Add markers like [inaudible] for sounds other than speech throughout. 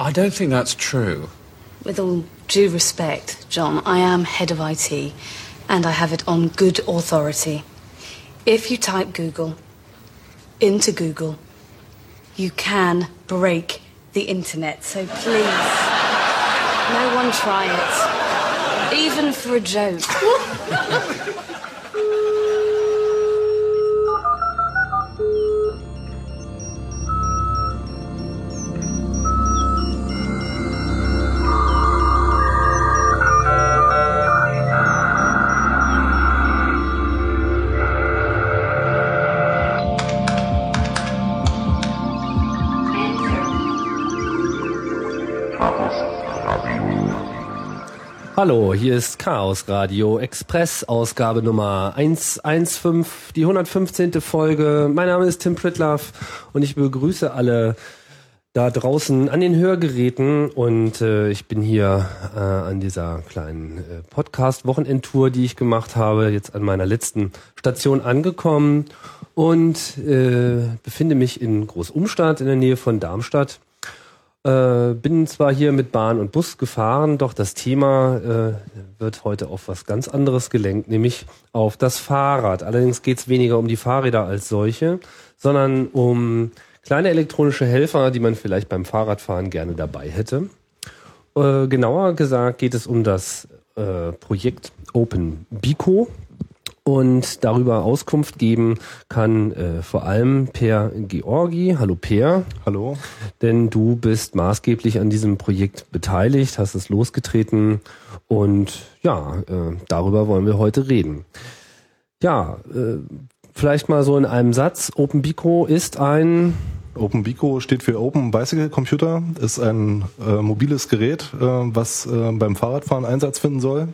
I don't think that's true. With all due respect, John, I am head of IT, and I have it on good authority. If you type Google into Google, you can break the internet. So please, no one try it, even for a joke. [laughs] Hallo, hier ist Chaos Radio Express, Ausgabe Nummer 115, die 115. Folge. Mein Name ist Tim Pritlaff und ich begrüße alle da draußen an den Hörgeräten und äh, ich bin hier äh, an dieser kleinen äh, Podcast-Wochenendtour, die ich gemacht habe, jetzt an meiner letzten Station angekommen und äh, befinde mich in Großumstadt in der Nähe von Darmstadt äh, bin zwar hier mit Bahn und Bus gefahren, doch das Thema äh, wird heute auf was ganz anderes gelenkt, nämlich auf das Fahrrad. Allerdings geht es weniger um die Fahrräder als solche, sondern um kleine elektronische Helfer, die man vielleicht beim Fahrradfahren gerne dabei hätte. Äh, genauer gesagt geht es um das äh, Projekt Open Bico. Und darüber Auskunft geben kann äh, vor allem Per Georgi. Hallo Per. Hallo. Denn du bist maßgeblich an diesem Projekt beteiligt, hast es losgetreten und ja, äh, darüber wollen wir heute reden. Ja, äh, vielleicht mal so in einem Satz. OpenBico ist ein OpenBico steht für Open Bicycle Computer, ist ein äh, mobiles Gerät, äh, was äh, beim Fahrradfahren Einsatz finden soll.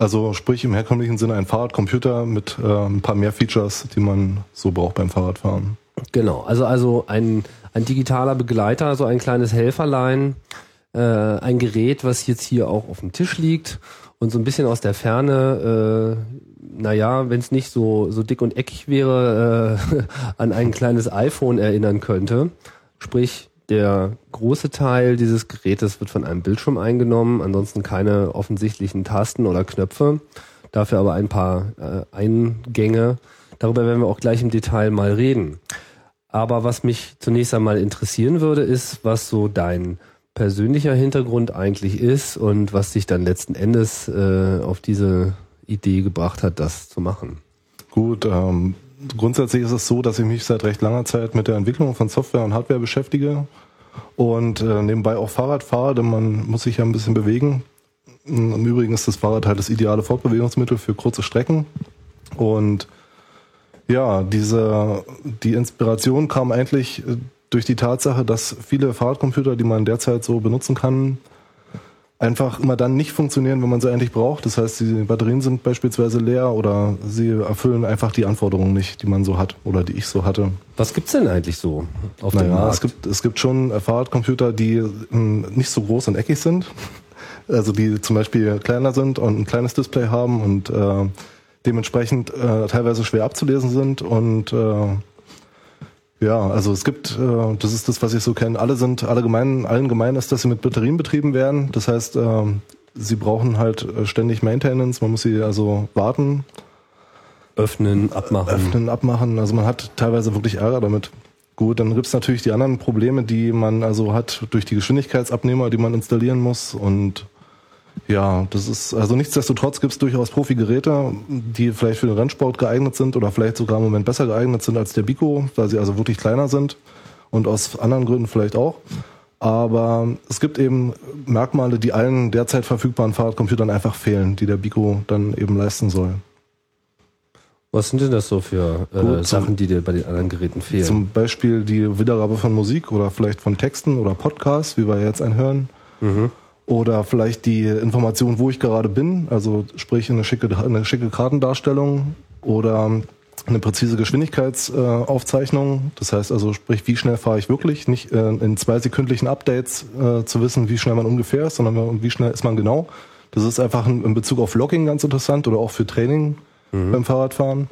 Also sprich im herkömmlichen Sinne ein Fahrradcomputer mit äh, ein paar mehr Features, die man so braucht beim Fahrradfahren. Genau, also also ein, ein digitaler Begleiter, so ein kleines Helferlein, äh, ein Gerät, was jetzt hier auch auf dem Tisch liegt und so ein bisschen aus der Ferne, äh, naja, wenn es nicht so, so dick und eckig wäre, äh, [laughs] an ein kleines iPhone erinnern könnte. Sprich, der große Teil dieses Gerätes wird von einem Bildschirm eingenommen, ansonsten keine offensichtlichen Tasten oder Knöpfe, dafür aber ein paar äh, Eingänge. Darüber werden wir auch gleich im Detail mal reden. Aber was mich zunächst einmal interessieren würde, ist, was so dein persönlicher Hintergrund eigentlich ist und was dich dann letzten Endes äh, auf diese Idee gebracht hat, das zu machen. Gut, ähm, grundsätzlich ist es so, dass ich mich seit recht langer Zeit mit der Entwicklung von Software und Hardware beschäftige und äh, nebenbei auch Fahrrad fahre, denn man muss sich ja ein bisschen bewegen. Im Übrigen ist das Fahrrad halt das ideale Fortbewegungsmittel für kurze Strecken. Und ja, diese, die Inspiration kam eigentlich äh, durch die Tatsache, dass viele Fahrradcomputer, die man derzeit so benutzen kann, einfach immer dann nicht funktionieren, wenn man sie eigentlich braucht. Das heißt, die Batterien sind beispielsweise leer oder sie erfüllen einfach die Anforderungen nicht, die man so hat oder die ich so hatte. Was gibt's denn eigentlich so auf naja, dem Markt? Es gibt, es gibt schon Fahrradcomputer, die hm, nicht so groß und eckig sind. [laughs] Also die zum Beispiel kleiner sind und ein kleines Display haben und äh, dementsprechend äh, teilweise schwer abzulesen sind und äh, ja, also es gibt, äh, das ist das, was ich so kenne, alle sind, alle gemein, allen gemein ist, dass sie mit Batterien betrieben werden. Das heißt, äh, sie brauchen halt äh, ständig Maintenance, man muss sie also warten. Öffnen, abmachen. Öffnen, abmachen. Also man hat teilweise wirklich Ärger damit. Gut, dann gibt's natürlich die anderen Probleme, die man also hat durch die Geschwindigkeitsabnehmer, die man installieren muss und ja, das ist, also nichtsdestotrotz gibt es durchaus Profi-Geräte, die vielleicht für den Rennsport geeignet sind oder vielleicht sogar im Moment besser geeignet sind als der Bico, weil sie also wirklich kleiner sind und aus anderen Gründen vielleicht auch. Aber es gibt eben Merkmale, die allen derzeit verfügbaren Fahrradcomputern einfach fehlen, die der Bico dann eben leisten soll. Was sind denn das so für äh, Gut, Sachen, die dir bei den anderen Geräten fehlen? Zum Beispiel die Wiedergabe von Musik oder vielleicht von Texten oder Podcasts, wie wir jetzt einen hören. Mhm oder vielleicht die Information, wo ich gerade bin, also sprich eine schicke, eine schicke Kartendarstellung oder eine präzise Geschwindigkeitsaufzeichnung. das heißt also, sprich, wie schnell fahre ich wirklich, nicht äh, in zwei sekündlichen Updates äh, zu wissen, wie schnell man ungefähr ist, sondern wie schnell ist man genau. Das ist einfach in Bezug auf Logging ganz interessant oder auch für Training mhm. beim Fahrradfahren.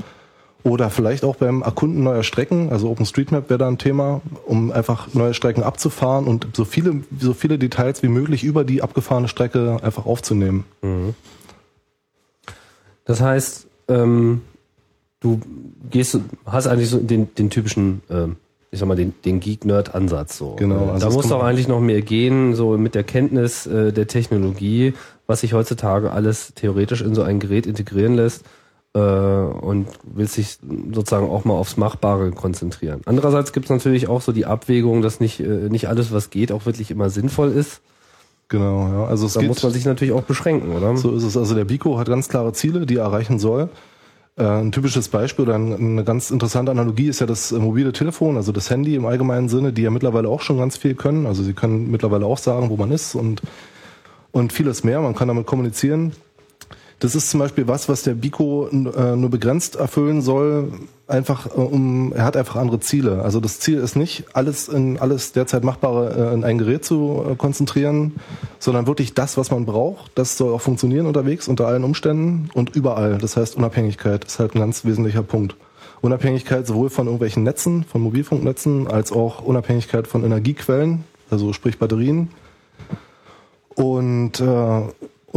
Oder vielleicht auch beim Erkunden neuer Strecken, also OpenStreetMap wäre da ein Thema, um einfach neue Strecken abzufahren und so viele, so viele Details wie möglich über die abgefahrene Strecke einfach aufzunehmen. Mhm. Das heißt, ähm, du gehst, hast eigentlich so den, den typischen, ähm, ich sag mal, den, den Geek-Nerd-Ansatz so. Genau. Also da muss doch eigentlich noch mehr gehen, so mit der Kenntnis äh, der Technologie, was sich heutzutage alles theoretisch in so ein Gerät integrieren lässt äh, und will sich sozusagen auch mal aufs Machbare konzentrieren. Andererseits gibt es natürlich auch so die Abwägung, dass nicht, äh, nicht alles, was geht, auch wirklich immer sinnvoll ist. Genau, ja. Also es da geht, muss man sich natürlich auch beschränken, oder? So ist es. Also der Bico hat ganz klare Ziele, die er erreichen soll. Äh, ein typisches Beispiel oder eine ganz interessante Analogie ist ja das äh, mobile Telefon, also das Handy im allgemeinen Sinne, die ja mittlerweile auch schon ganz viel können. Also sie können mittlerweile auch sagen, wo man ist und, und vieles mehr. Man kann damit kommunizieren. Das ist zum Beispiel was, was der Biko äh, nur begrenzt erfüllen soll. Einfach äh, um, er hat einfach andere Ziele. Also das Ziel ist nicht, alles in alles derzeit Machbare äh, in ein Gerät zu äh, konzentrieren, sondern wirklich das, was man braucht. Das soll auch funktionieren unterwegs unter allen Umständen und überall. Das heißt Unabhängigkeit ist halt ein ganz wesentlicher Punkt. Unabhängigkeit sowohl von irgendwelchen Netzen, von Mobilfunknetzen, als auch Unabhängigkeit von Energiequellen, also sprich Batterien. Und äh,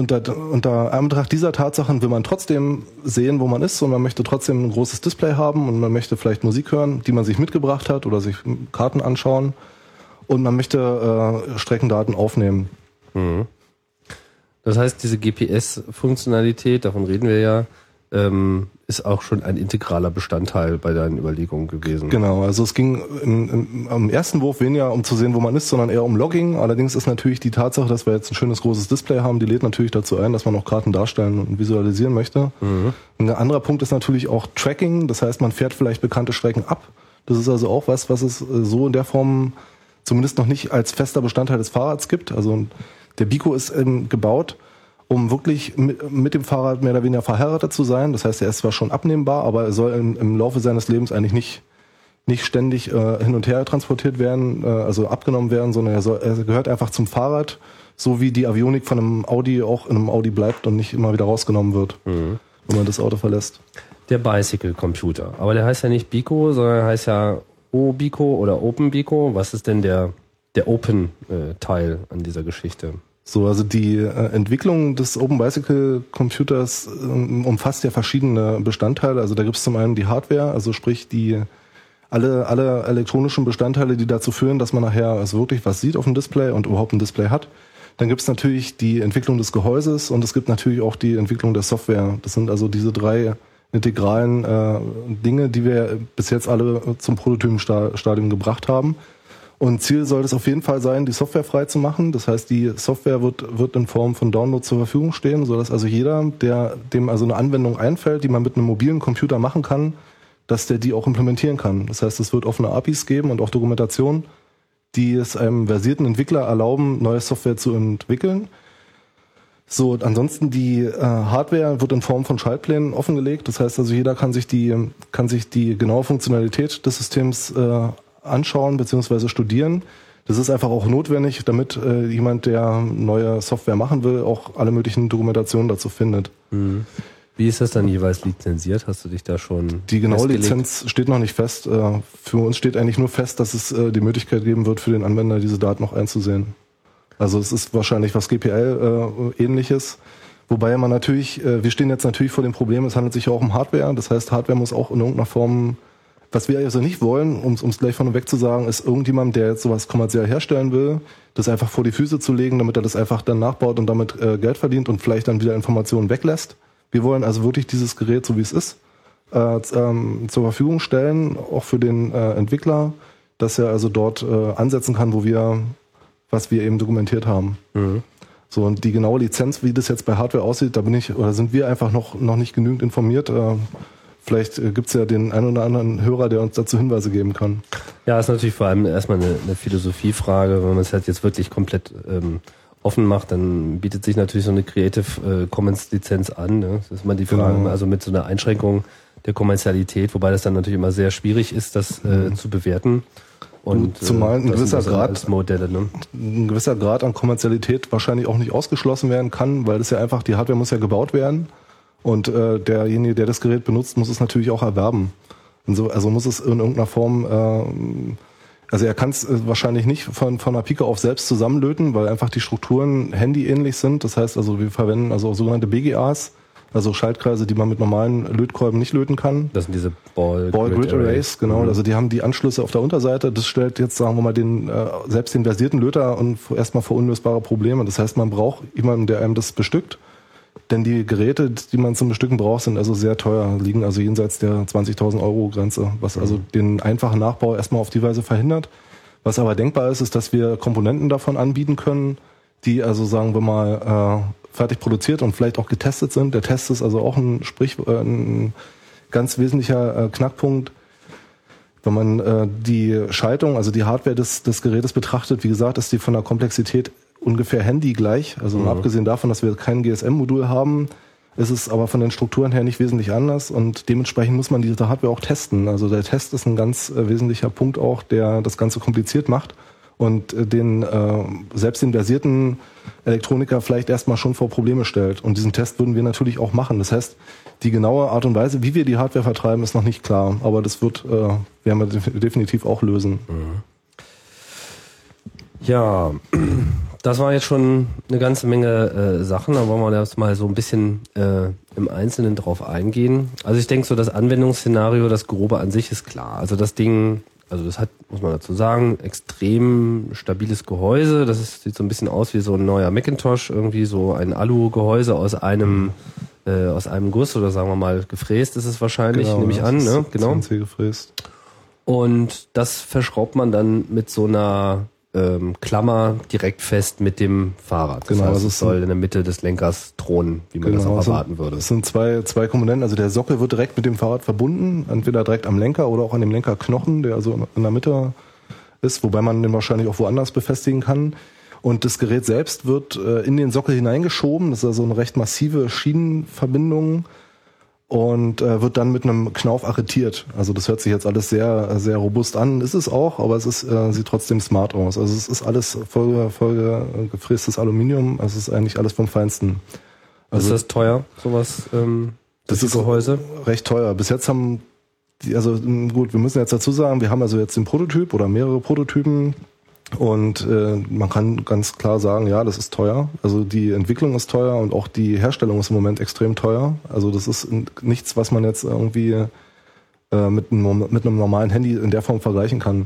unter, unter Anbetracht dieser Tatsachen will man trotzdem sehen, wo man ist und man möchte trotzdem ein großes Display haben und man möchte vielleicht Musik hören, die man sich mitgebracht hat oder sich Karten anschauen und man möchte äh, Streckendaten aufnehmen. Mhm. Das heißt, diese GPS-Funktionalität, davon reden wir ja, ähm, ist auch schon ein integraler Bestandteil bei deinen Überlegungen gewesen. Genau, also es ging im, im, am ersten Wurf weniger um zu sehen, wo man ist, sondern eher um Logging. Allerdings ist natürlich die Tatsache, dass wir jetzt ein schönes großes Display haben, die lädt natürlich dazu ein, dass man auch Karten darstellen und visualisieren möchte. Mhm. Ein anderer Punkt ist natürlich auch Tracking, das heißt, man fährt vielleicht bekannte Strecken ab. Das ist also auch was, was es äh, so in der Form zumindest noch nicht als fester Bestandteil des Fahrrads gibt. Also der Bico ist ähm, gebaut, um wirklich mit, dem Fahrrad mehr oder weniger verheiratet zu sein. Das heißt, er ist zwar schon abnehmbar, aber er soll im, im Laufe seines Lebens eigentlich nicht nicht ständig äh, hin und her transportiert werden, äh, also abgenommen werden, sondern er, soll, er gehört einfach zum Fahrrad, so wie die Avionik von einem Audi auch in einem Audi bleibt und nicht immer wieder rausgenommen wird, mhm. wenn man das Auto verlässt. Der Bicycle Computer, aber der heißt ja nicht Bico, sondern heißt ja O-Bico oder Open Bico. Was ist denn der der Open-Teil äh, an dieser Geschichte? So, also die äh, Entwicklung des Open Bicycle Computers äh, umfasst ja verschiedene Bestandteile. Also da gibt es zum einen die Hardware, also sprich die alle, alle elektronischen Bestandteile, die dazu führen, dass man nachher also wirklich was sieht auf dem Display und überhaupt ein Display hat. Dann gibt es natürlich die Entwicklung des Gehäuses und es gibt natürlich auch die Entwicklung der Software. Das sind also diese drei integralen äh, Dinge, die wir bis jetzt alle zum Prototypenstadium gebracht haben. Und Ziel soll es auf jeden Fall sein, die Software frei zu machen. Das heißt, die Software wird, wird in Form von Download zur Verfügung stehen, sodass also jeder, der dem also eine Anwendung einfällt, die man mit einem mobilen Computer machen kann, dass der die auch implementieren kann. Das heißt, es wird offene APIs geben und auch Dokumentation, die es einem versierten Entwickler erlauben, neue Software zu entwickeln. So, ansonsten die äh, Hardware wird in Form von Schaltplänen offengelegt. Das heißt also, jeder kann sich die, kann sich die genaue Funktionalität des Systems äh, anschauen bzw. studieren. Das ist einfach auch notwendig, damit äh, jemand, der neue Software machen will, auch alle möglichen Dokumentationen dazu findet. Mhm. Wie ist das dann jeweils lizenziert? Hast du dich da schon. Die genaue Lizenz steht noch nicht fest. Äh, für uns steht eigentlich nur fest, dass es äh, die Möglichkeit geben wird, für den Anwender diese Daten noch einzusehen. Also es ist wahrscheinlich was GPL äh, ähnliches. Wobei man natürlich, äh, wir stehen jetzt natürlich vor dem Problem, es handelt sich ja auch um Hardware. Das heißt, Hardware muss auch in irgendeiner Form was wir also nicht wollen, um es gleich von weg zu sagen, ist irgendjemand, der jetzt sowas kommerziell herstellen will, das einfach vor die Füße zu legen, damit er das einfach dann nachbaut und damit äh, Geld verdient und vielleicht dann wieder Informationen weglässt. Wir wollen also wirklich dieses Gerät, so wie es ist, äh, ähm, zur Verfügung stellen, auch für den äh, Entwickler, dass er also dort äh, ansetzen kann, wo wir, was wir eben dokumentiert haben. Mhm. So, und die genaue Lizenz, wie das jetzt bei Hardware aussieht, da bin ich, oder sind wir einfach noch, noch nicht genügend informiert. Äh, Vielleicht äh, gibt es ja den einen oder anderen Hörer, der uns dazu Hinweise geben kann. Ja, ist natürlich vor allem erstmal eine, eine Philosophiefrage. Wenn man es halt jetzt wirklich komplett ähm, offen macht, dann bietet sich natürlich so eine Creative äh, Commons Lizenz an. Ne? Das ist mal die Frage, genau. also mit so einer Einschränkung der Kommerzialität, wobei das dann natürlich immer sehr schwierig ist, das äh, mhm. zu bewerten. Und, Zumal ein gewisser, Grad, Modelle, ne? ein gewisser Grad an Kommerzialität wahrscheinlich auch nicht ausgeschlossen werden kann, weil das ja einfach, die Hardware muss ja gebaut werden. Und äh, derjenige, der das Gerät benutzt, muss es natürlich auch erwerben. So, also muss es in irgendeiner Form, äh, also er kann es äh, wahrscheinlich nicht von, von der Pike auf selbst zusammenlöten, weil einfach die Strukturen handyähnlich sind. Das heißt also, wir verwenden also sogenannte BGAs, also Schaltkreise, die man mit normalen Lötkolben nicht löten kann. Das sind diese Ball, Ball Grid, Arrays, genau. Mhm. Also die haben die Anschlüsse auf der Unterseite. Das stellt jetzt, sagen wir mal, den äh, selbst den versierten Löter und erstmal vor unlösbare Probleme. Das heißt, man braucht jemanden, der einem das bestückt. Denn die Geräte, die man zum Bestücken braucht, sind also sehr teuer, liegen also jenseits der 20.000 Euro Grenze, was also mhm. den einfachen Nachbau erstmal auf die Weise verhindert. Was aber denkbar ist, ist, dass wir Komponenten davon anbieten können, die also sagen wir mal äh, fertig produziert und vielleicht auch getestet sind. Der Test ist also auch ein Sprich, äh, ein ganz wesentlicher äh, Knackpunkt. Wenn man äh, die Schaltung, also die Hardware des, des Gerätes betrachtet, wie gesagt, ist die von der Komplexität ungefähr Handy gleich. Also mhm. abgesehen davon, dass wir kein GSM-Modul haben, ist es aber von den Strukturen her nicht wesentlich anders und dementsprechend muss man diese Hardware auch testen. Also der Test ist ein ganz äh, wesentlicher Punkt auch, der das Ganze kompliziert macht und äh, den äh, selbst den versierten Elektroniker vielleicht erstmal schon vor Probleme stellt. Und diesen Test würden wir natürlich auch machen. Das heißt, die genaue Art und Weise, wie wir die Hardware vertreiben, ist noch nicht klar. Aber das wird, äh, werden wir definitiv auch lösen. Mhm. Ja, das war jetzt schon eine ganze Menge äh, Sachen. Da wollen wir jetzt mal so ein bisschen äh, im Einzelnen drauf eingehen. Also ich denke so, das Anwendungsszenario, das Grobe an sich ist klar. Also das Ding, also das hat, muss man dazu sagen, extrem stabiles Gehäuse. Das ist, sieht so ein bisschen aus wie so ein neuer Macintosh, irgendwie so ein Alu-Gehäuse aus einem äh, aus einem Guss oder sagen wir mal gefräst ist es wahrscheinlich, genau, nehme ich an, ne? Genau. gefräst. Und das verschraubt man dann mit so einer ähm, Klammer direkt fest mit dem Fahrrad. Das genau, heißt, also es soll in der Mitte des Lenkers thronen, wie man genau, das auch erwarten würde. Es sind zwei, zwei Komponenten. Also der Sockel wird direkt mit dem Fahrrad verbunden, entweder direkt am Lenker oder auch an dem Lenkerknochen, der also in der Mitte ist, wobei man den wahrscheinlich auch woanders befestigen kann. Und das Gerät selbst wird äh, in den Sockel hineingeschoben. Das ist also eine recht massive Schienenverbindung und äh, wird dann mit einem Knauf arretiert. Also das hört sich jetzt alles sehr sehr robust an, ist es auch, aber es ist, äh, sieht trotzdem smart aus. Also es ist alles voll, voll gefrästes Aluminium, also es ist eigentlich alles vom Feinsten. Also, ist das teuer, sowas, ähm, das, das ist Gehäuse? recht teuer. Bis jetzt haben die, also gut, wir müssen jetzt dazu sagen, wir haben also jetzt den Prototyp oder mehrere Prototypen und äh, man kann ganz klar sagen, ja, das ist teuer. Also die Entwicklung ist teuer und auch die Herstellung ist im Moment extrem teuer. Also das ist nichts, was man jetzt irgendwie äh, mit, einem, mit einem normalen Handy in der Form vergleichen kann,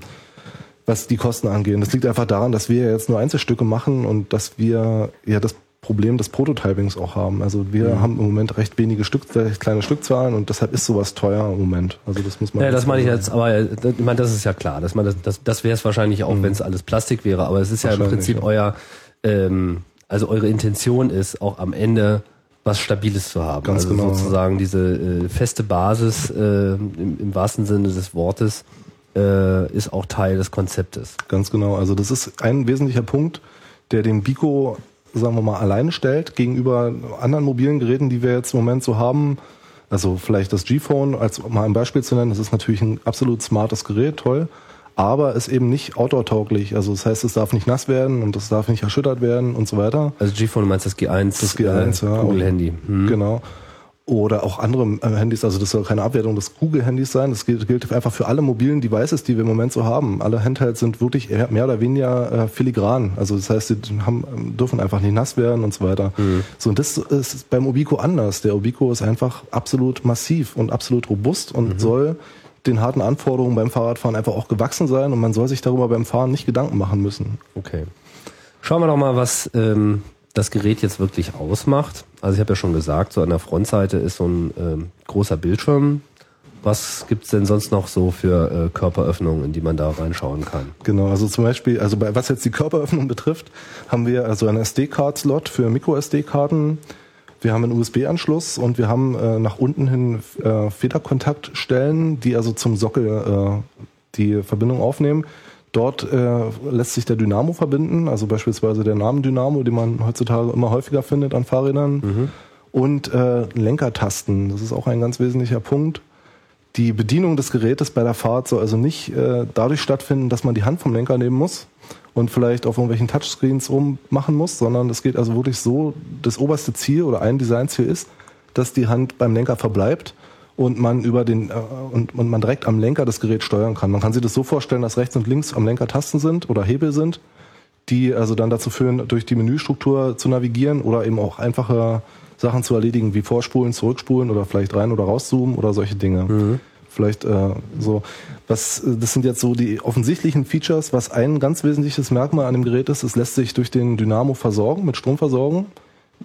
was die Kosten angeht. Das liegt einfach daran, dass wir jetzt nur Einzelstücke machen und dass wir ja das Problem des Prototypings auch haben. Also wir mhm. haben im Moment recht wenige Stück, kleine Stückzahlen und deshalb ist sowas teuer im Moment. Also das muss man. Ja, das meine ich jetzt, aber ich meine, das ist ja klar. Dass man das, das, das wäre es wahrscheinlich auch, mhm. wenn es alles Plastik wäre. Aber es ist ja im Prinzip ja. euer, ähm, also eure Intention ist auch am Ende was Stabiles zu haben. Ganz also genau. sozusagen diese äh, feste Basis äh, im, im wahrsten Sinne des Wortes äh, ist auch Teil des Konzeptes. Ganz genau. Also das ist ein wesentlicher Punkt, der den Bico sagen wir mal, alleine stellt gegenüber anderen mobilen Geräten, die wir jetzt im Moment so haben. Also vielleicht das G-Phone als mal ein Beispiel zu nennen. Das ist natürlich ein absolut smartes Gerät, toll. Aber ist eben nicht outdoor-tauglich. Also das heißt, es darf nicht nass werden und es darf nicht erschüttert werden und so weiter. Also G-Phone, du meinst das G1? Das G1, äh, ja. Google-Handy. Mhm. Genau oder auch andere äh, Handys, also das soll keine Abwertung des Google-Handys sein, das gilt, gilt, einfach für alle mobilen Devices, die wir im Moment so haben. Alle Handhelds sind wirklich mehr oder weniger äh, filigran, also das heißt, sie haben, dürfen einfach nicht nass werden und so weiter. Mhm. So und das ist beim Obico anders. Der Obico ist einfach absolut massiv und absolut robust und mhm. soll den harten Anforderungen beim Fahrradfahren einfach auch gewachsen sein und man soll sich darüber beim Fahren nicht Gedanken machen müssen. Okay. Schauen wir doch mal, was ähm, das Gerät jetzt wirklich ausmacht. Also ich habe ja schon gesagt, so an der Frontseite ist so ein ähm, großer Bildschirm. Was gibt's denn sonst noch so für äh, Körperöffnungen, in die man da reinschauen kann? Genau, also zum Beispiel, also bei, was jetzt die Körperöffnung betrifft, haben wir also einen SD-Card-Slot für Micro-SD-Karten. Wir haben einen USB-Anschluss und wir haben äh, nach unten hin äh, Federkontaktstellen, die also zum Sockel äh, die Verbindung aufnehmen. Dort äh, lässt sich der Dynamo verbinden, also beispielsweise der Namendynamo, den man heutzutage immer häufiger findet an Fahrrädern. Mhm. Und äh, Lenkertasten, das ist auch ein ganz wesentlicher Punkt. Die Bedienung des Gerätes bei der Fahrt soll also nicht äh, dadurch stattfinden, dass man die Hand vom Lenker nehmen muss und vielleicht auf irgendwelchen Touchscreens rummachen muss, sondern es geht also wirklich so, das oberste Ziel oder ein Designziel ist, dass die Hand beim Lenker verbleibt und man über den äh, und, und man direkt am Lenker das Gerät steuern kann. Man kann sich das so vorstellen, dass rechts und links am Lenker Tasten sind oder Hebel sind, die also dann dazu führen, durch die Menüstruktur zu navigieren oder eben auch einfache Sachen zu erledigen, wie Vorspulen, Zurückspulen oder vielleicht rein oder rauszoomen oder solche Dinge. Mhm. Vielleicht äh, so. Was, das sind jetzt so die offensichtlichen Features. Was ein ganz wesentliches Merkmal an dem Gerät ist, es lässt sich durch den Dynamo versorgen, mit Strom versorgen.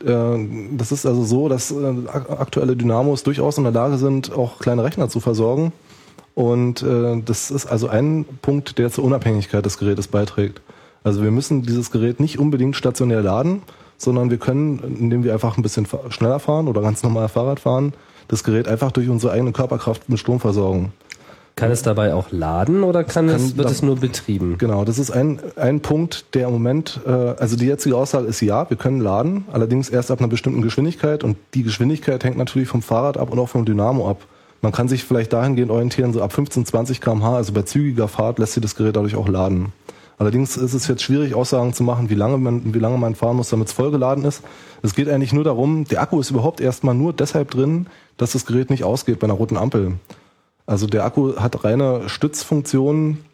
Äh, das ist also so, dass äh, aktuelle Dynamos durchaus in der Lage sind, auch kleine Rechner zu versorgen. Und äh, das ist also ein Punkt, der zur Unabhängigkeit des Gerätes beiträgt. Also wir müssen dieses Gerät nicht unbedingt stationär laden, sondern wir können, indem wir einfach ein bisschen schneller fahren oder ganz normal Fahrrad fahren, das Gerät einfach durch unsere eigene Körperkraft mit Strom versorgen. Kann es dabei auch laden oder kann, kann es, wird es nur betrieben? Genau, das ist ein, ein Punkt, der im Moment, äh, also die jetzige Aussage ist ja, wir können laden, allerdings erst ab einer bestimmten Geschwindigkeit und die Geschwindigkeit hängt natürlich vom Fahrrad ab und auch vom Dynamo ab. Man kann sich vielleicht dahingehend orientieren, so ab 15, 20 km/h, also bei zügiger Fahrt lässt sich das Gerät dadurch auch laden. Allerdings ist es jetzt schwierig, Aussagen zu machen, wie lange man, wie lange man fahren muss, damit es vollgeladen ist. Es geht eigentlich nur darum, der Akku ist überhaupt erstmal nur deshalb drin, dass das Gerät nicht ausgeht bei einer roten Ampel. Also der Akku hat reine Stützfunktionen,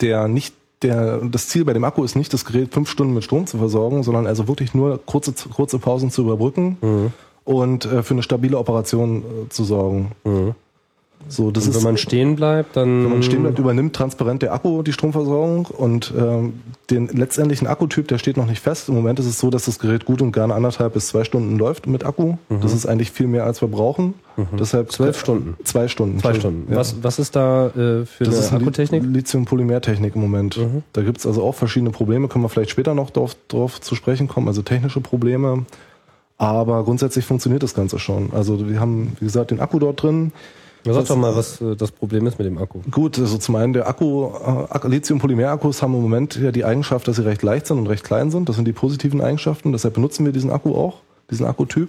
der nicht der, das Ziel bei dem Akku ist nicht, das Gerät fünf Stunden mit Strom zu versorgen, sondern also wirklich nur kurze, kurze Pausen zu überbrücken mhm. und äh, für eine stabile Operation äh, zu sorgen. Mhm. So, das und ist, wenn man stehen bleibt, dann. Wenn man stehen bleibt, übernimmt transparent der Akku die Stromversorgung und ähm, den letztendlichen Akkutyp, der steht noch nicht fest. Im Moment ist es so, dass das Gerät gut und gerne anderthalb bis zwei Stunden läuft mit Akku. Mhm. Das ist eigentlich viel mehr, als wir brauchen. Mhm. Deshalb zwölf Stunden. Zwei Stunden. Zwei Stunden. Ja. Was, was ist da äh, für das eine Akkutechnik? Lithium-Polymer-Technik im Moment. Mhm. Da gibt's also auch verschiedene Probleme, können wir vielleicht später noch drauf, drauf zu sprechen kommen, also technische Probleme. Aber grundsätzlich funktioniert das Ganze schon. Also wir haben, wie gesagt, den Akku dort drin. Sag doch mal, was äh, das Problem ist mit dem Akku. Gut, also zum einen der Akku, äh, Lithium-Polymer-Akkus haben im Moment ja die Eigenschaft, dass sie recht leicht sind und recht klein sind. Das sind die positiven Eigenschaften. Deshalb benutzen wir diesen Akku auch, diesen Akkutyp.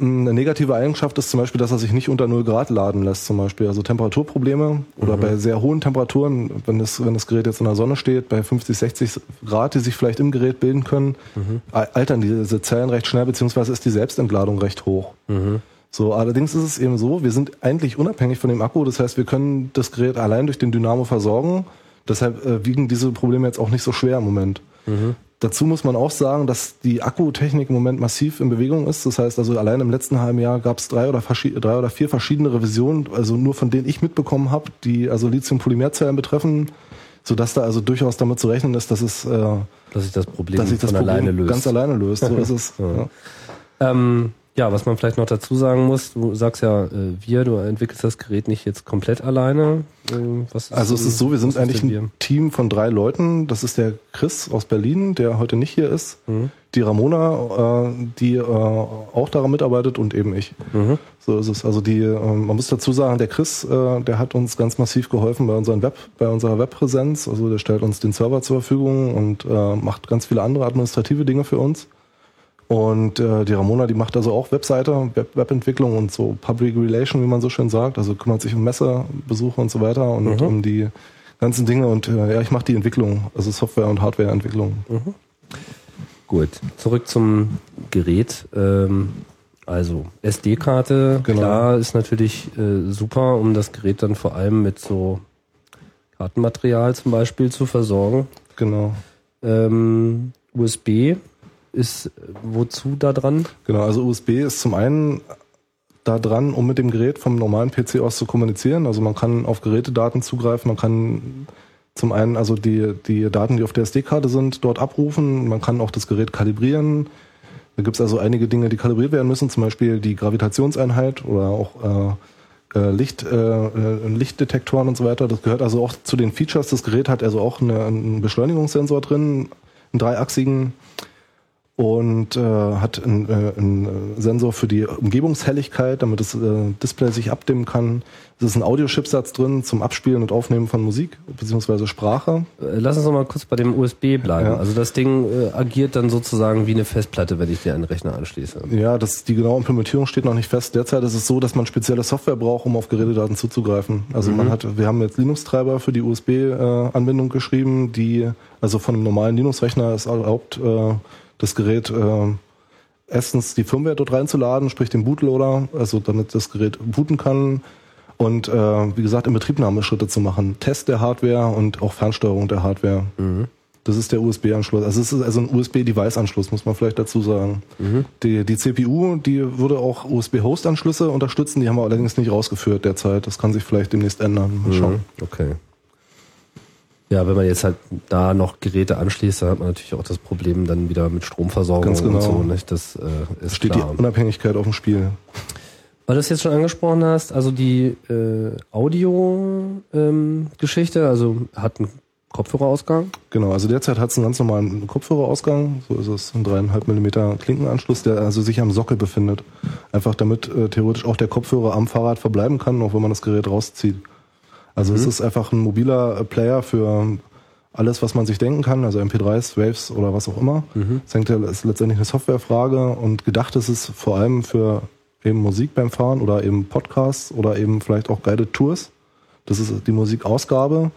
Eine negative Eigenschaft ist zum Beispiel, dass er sich nicht unter 0 Grad laden lässt, zum Beispiel. Also Temperaturprobleme oder mhm. bei sehr hohen Temperaturen, wenn das, wenn das Gerät jetzt in der Sonne steht, bei 50, 60 Grad, die sich vielleicht im Gerät bilden können, mhm. altern diese Zellen recht schnell, beziehungsweise ist die Selbstentladung recht hoch. Mhm. So, allerdings ist es eben so, wir sind eigentlich unabhängig von dem Akku. Das heißt, wir können das Gerät allein durch den Dynamo versorgen. Deshalb äh, wiegen diese Probleme jetzt auch nicht so schwer im Moment. Mhm. Dazu muss man auch sagen, dass die Akkutechnik im Moment massiv in Bewegung ist. Das heißt also, allein im letzten halben Jahr gab es drei oder, drei oder vier verschiedene Revisionen, also nur von denen ich mitbekommen habe, die also Lithium-Polymerzellen betreffen, sodass da also durchaus damit zu rechnen ist, dass es äh, dass sich das Problem, dass sich das Problem alleine löst. ganz alleine löst. So ist es. [laughs] ja. Ähm, ja, was man vielleicht noch dazu sagen muss, du sagst ja, äh, wir, du entwickelst das Gerät nicht jetzt komplett alleine. Äh, also es ist so, wir sind eigentlich ein Team von drei Leuten. Das ist der Chris aus Berlin, der heute nicht hier ist. Mhm. Die Ramona, äh, die äh, auch daran mitarbeitet und eben ich. Mhm. So ist es. Also die, äh, man muss dazu sagen, der Chris, äh, der hat uns ganz massiv geholfen bei unseren Web, bei unserer Webpräsenz. Also der stellt uns den Server zur Verfügung und äh, macht ganz viele andere administrative Dinge für uns. Und äh, die Ramona, die macht also auch Webseite, Web Webentwicklung und so Public Relation, wie man so schön sagt. Also kümmert sich um Messebesuche und so weiter und mhm. um die ganzen Dinge. Und äh, ja, ich mache die Entwicklung, also Software- und Hardwareentwicklung. Mhm. Gut, zurück zum Gerät. Ähm, also SD-Karte, genau. klar, ist natürlich äh, super, um das Gerät dann vor allem mit so Kartenmaterial zum Beispiel zu versorgen. Genau. Ähm, USB ist wozu da dran? Genau, also USB ist zum einen da dran, um mit dem Gerät vom normalen PC aus zu kommunizieren. Also man kann auf Gerätedaten zugreifen, man kann zum einen also die, die Daten, die auf der SD-Karte sind, dort abrufen, man kann auch das Gerät kalibrieren. Da gibt es also einige Dinge, die kalibriert werden müssen, zum Beispiel die Gravitationseinheit oder auch äh, äh Licht, äh, äh, Lichtdetektoren und so weiter. Das gehört also auch zu den Features. Das Gerät hat also auch eine, einen Beschleunigungssensor drin, einen dreiachsigen und äh, hat einen, äh, einen Sensor für die Umgebungshelligkeit, damit das äh, Display sich abdimmen kann. Es ist ein Audiochipsatz drin zum Abspielen und Aufnehmen von Musik bzw. Sprache. Äh, lass uns noch mal kurz bei dem USB bleiben. Ja. Also das Ding äh, agiert dann sozusagen wie eine Festplatte, wenn ich dir einen Rechner anschließe. Ja, das, die genaue Implementierung steht noch nicht fest. Derzeit ist es so, dass man spezielle Software braucht, um auf Gerätedaten zuzugreifen. Also mhm. man hat, wir haben jetzt Linux-Treiber für die USB-Anbindung äh, geschrieben, die also von einem normalen Linux-Rechner es erlaubt, äh, das Gerät äh, erstens die Firmware dort reinzuladen, sprich den Bootloader, also damit das Gerät booten kann und äh, wie gesagt Inbetriebnahmeschritte zu machen, Test der Hardware und auch Fernsteuerung der Hardware. Mhm. Das ist der USB-Anschluss. Also es ist also ein USB-Device-Anschluss, muss man vielleicht dazu sagen. Mhm. Die, die CPU, die würde auch USB-Host-Anschlüsse unterstützen, die haben wir allerdings nicht rausgeführt derzeit. Das kann sich vielleicht demnächst ändern. Mal schauen. Mhm. Okay. Ja, wenn man jetzt halt da noch Geräte anschließt, dann hat man natürlich auch das Problem dann wieder mit Stromversorgung Ganz genau. und so. Nicht? Das äh, ist Steht klar. die Unabhängigkeit auf dem Spiel. Weil du es jetzt schon angesprochen hast, also die äh, Audio-Geschichte, also hat einen Kopfhörerausgang. Genau, also derzeit hat es einen ganz normalen Kopfhörerausgang, so ist es, ein dreieinhalb Millimeter Klinkenanschluss, der also sich am Sockel befindet. Einfach damit äh, theoretisch auch der Kopfhörer am Fahrrad verbleiben kann, auch wenn man das Gerät rauszieht. Also es ist einfach ein mobiler äh, Player für alles, was man sich denken kann, also MP3s, Waves oder was auch immer. Das hängt ja, ist letztendlich eine Softwarefrage und gedacht ist es vor allem für eben Musik beim Fahren oder eben Podcasts oder eben vielleicht auch Guided Tours. Das ist die Musikausgabe.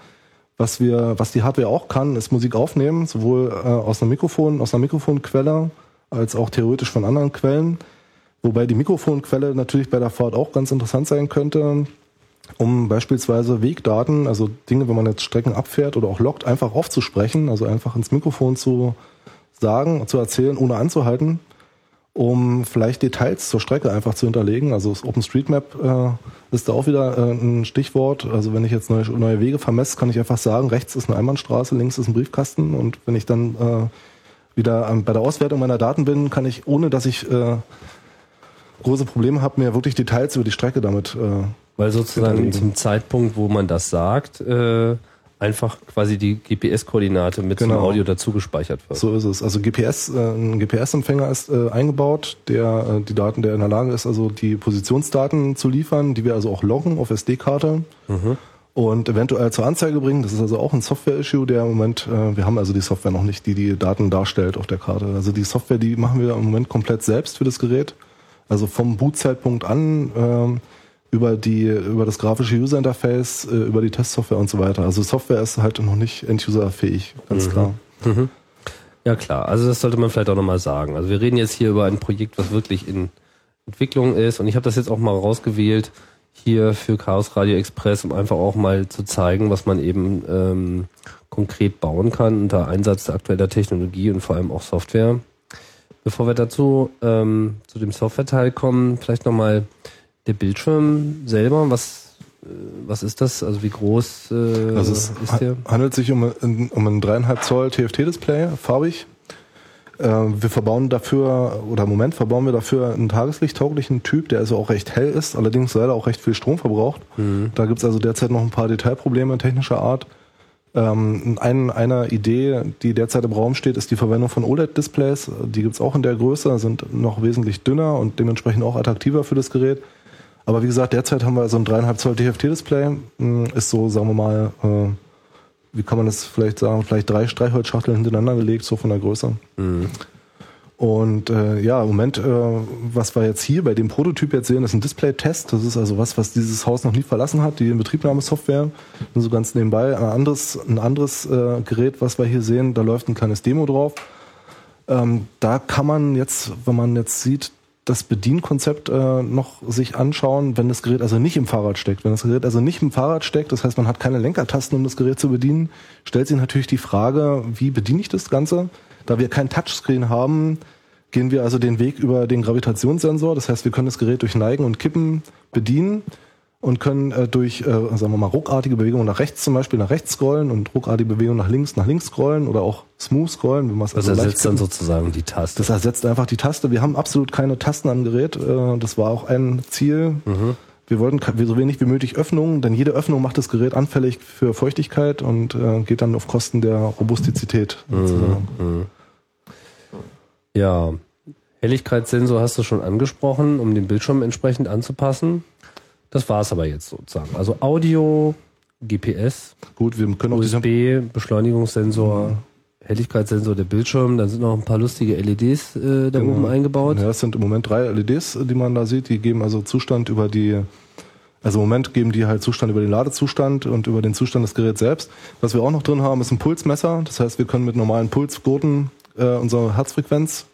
Was wir, was die Hardware auch kann, ist Musik aufnehmen, sowohl äh, aus einem Mikrofon, aus einer Mikrofonquelle, als auch theoretisch von anderen Quellen. Wobei die Mikrofonquelle natürlich bei der Fahrt auch ganz interessant sein könnte, um beispielsweise Wegdaten, also Dinge, wenn man jetzt Strecken abfährt oder auch lockt, einfach aufzusprechen, also einfach ins Mikrofon zu sagen, zu erzählen, ohne anzuhalten, um vielleicht Details zur Strecke einfach zu hinterlegen. Also das OpenStreetMap äh, ist da auch wieder äh, ein Stichwort. Also wenn ich jetzt neue, neue Wege vermesse, kann ich einfach sagen, rechts ist eine Einbahnstraße, links ist ein Briefkasten und wenn ich dann äh, wieder ähm, bei der Auswertung meiner Daten bin, kann ich, ohne dass ich äh, große Probleme habe, mir wirklich Details über die Strecke damit äh, Weil sozusagen zum Zeitpunkt, wo man das sagt, äh, einfach quasi die GPS-Koordinate mit Genau. zum Audio dazu gespeichert wird. So ist es. Also GPS, äh, ein GPS-Empfänger ist äh, eingebaut, der äh, die Daten, der in der Lage ist, also die Positionsdaten zu liefern, die wir also auch loggen auf SD-Karte und eventuell zur Anzeige bringen. Das ist also auch ein Software-Issue, der im Moment, äh, wir haben also die Software noch nicht, die die Daten darstellt auf der Karte. Also die Software, die machen wir im Moment komplett selbst für das Gerät. Also vom Bootzeitpunkt an ähm, über die über das grafische User Interface, äh, über die Testsoftware und so weiter. Also Software ist halt noch nicht End-User-fähig, ganz klar. Ja klar, also das sollte man vielleicht auch nochmal sagen. Also wir reden jetzt hier über ein Projekt, was wirklich in Entwicklung ist und ich habe das jetzt auch mal rausgewählt hier für Chaos Radio Express, um einfach auch mal zu zeigen, was man eben ähm, konkret bauen kann unter Einsatz aktueller Technologie und vor allem auch Software. Bevor wir dazu ähm, zu dem Software-Teil kommen, vielleicht nochmal der Bildschirm selber. Was, äh, was ist das? Also wie groß äh, Also es ist der? ha- handelt sich um, ein- um ein 3,5 Zoll TFT-Display, farbig. Äh, wir verbauen dafür, oder im Moment verbauen wir dafür einen tageslichttauglichen Typ, der also auch recht hell ist, allerdings leider auch recht viel Strom verbraucht. Da gibt's also derzeit noch ein paar Detailprobleme technischer Art. Ähm, ein, eine Idee, die derzeit im Raum steht, ist die Verwendung von OLED-Displays. Die gibt's auch in der Größe, sind noch wesentlich dünner und dementsprechend auch attraktiver für das Gerät. Aber wie gesagt, derzeit haben wir also ein 3,5 Zoll TFT-Display. Hm, Ist so, sagen wir mal, äh, wie kann man das vielleicht sagen, vielleicht drei Streichholzschachteln hintereinander gelegt, so von der Größe. Und äh, ja, im Moment, äh, was wir jetzt hier bei dem Prototyp jetzt sehen, ist ein Display-Test. Das ist also was, was dieses Haus noch nie verlassen hat, die Inbetriebnahmesoftware. Nur so ganz nebenbei. Ein anderes, ein anderes äh, Gerät, was wir hier sehen, da läuft ein kleines Demo drauf. Ähm, da kann man jetzt, wenn man jetzt sieht, das Bedienkonzept äh, noch sich anschauen, wenn das Gerät also nicht im Fahrrad steckt. Wenn das Gerät also nicht im Fahrrad steckt, das heißt, man hat keine Lenkertasten, um das Gerät zu bedienen, stellt sich natürlich die Frage, wie bediene ich das Ganze? Da wir kein Touchscreen haben, gehen wir also den Weg über den Gravitationssensor. Das heißt, wir können das Gerät durch Neigen und Kippen bedienen und können äh, durch, äh, sagen wir mal, ruckartige Bewegungen nach rechts zum Beispiel nach rechts scrollen und ruckartige Bewegungen nach links nach links scrollen oder auch smooth scrollen, wenn man es Das also leicht ersetzt dann sozusagen die Taste. Das ersetzt einfach die Taste. Wir haben absolut keine Tasten am Gerät. Äh, Das war auch ein Ziel. Wir wollten so wenig wie möglich Öffnungen, denn jede Öffnung macht das Gerät anfällig für Feuchtigkeit und äh, geht dann auf Kosten der Robustizität. sozusagen. Ja, Helligkeitssensor hast du schon angesprochen, um den Bildschirm entsprechend anzupassen. Das war's aber jetzt sozusagen. Also Audio, GPS, Gut, wir können auch USB, Beschleunigungssensor, Helligkeitssensor der Bildschirm. Dann sind noch ein paar lustige LEDs äh, da oben eingebaut. Ja, es sind im Moment drei LEDs, die man da sieht. Die geben also Zustand über die, also im Moment geben die halt Zustand über den Ladezustand und über den Zustand des Geräts selbst. Was wir auch noch drin haben, ist ein Pulsmesser. Das heißt, wir können mit normalen Pulsgurten äh, unsere Herzfrequenz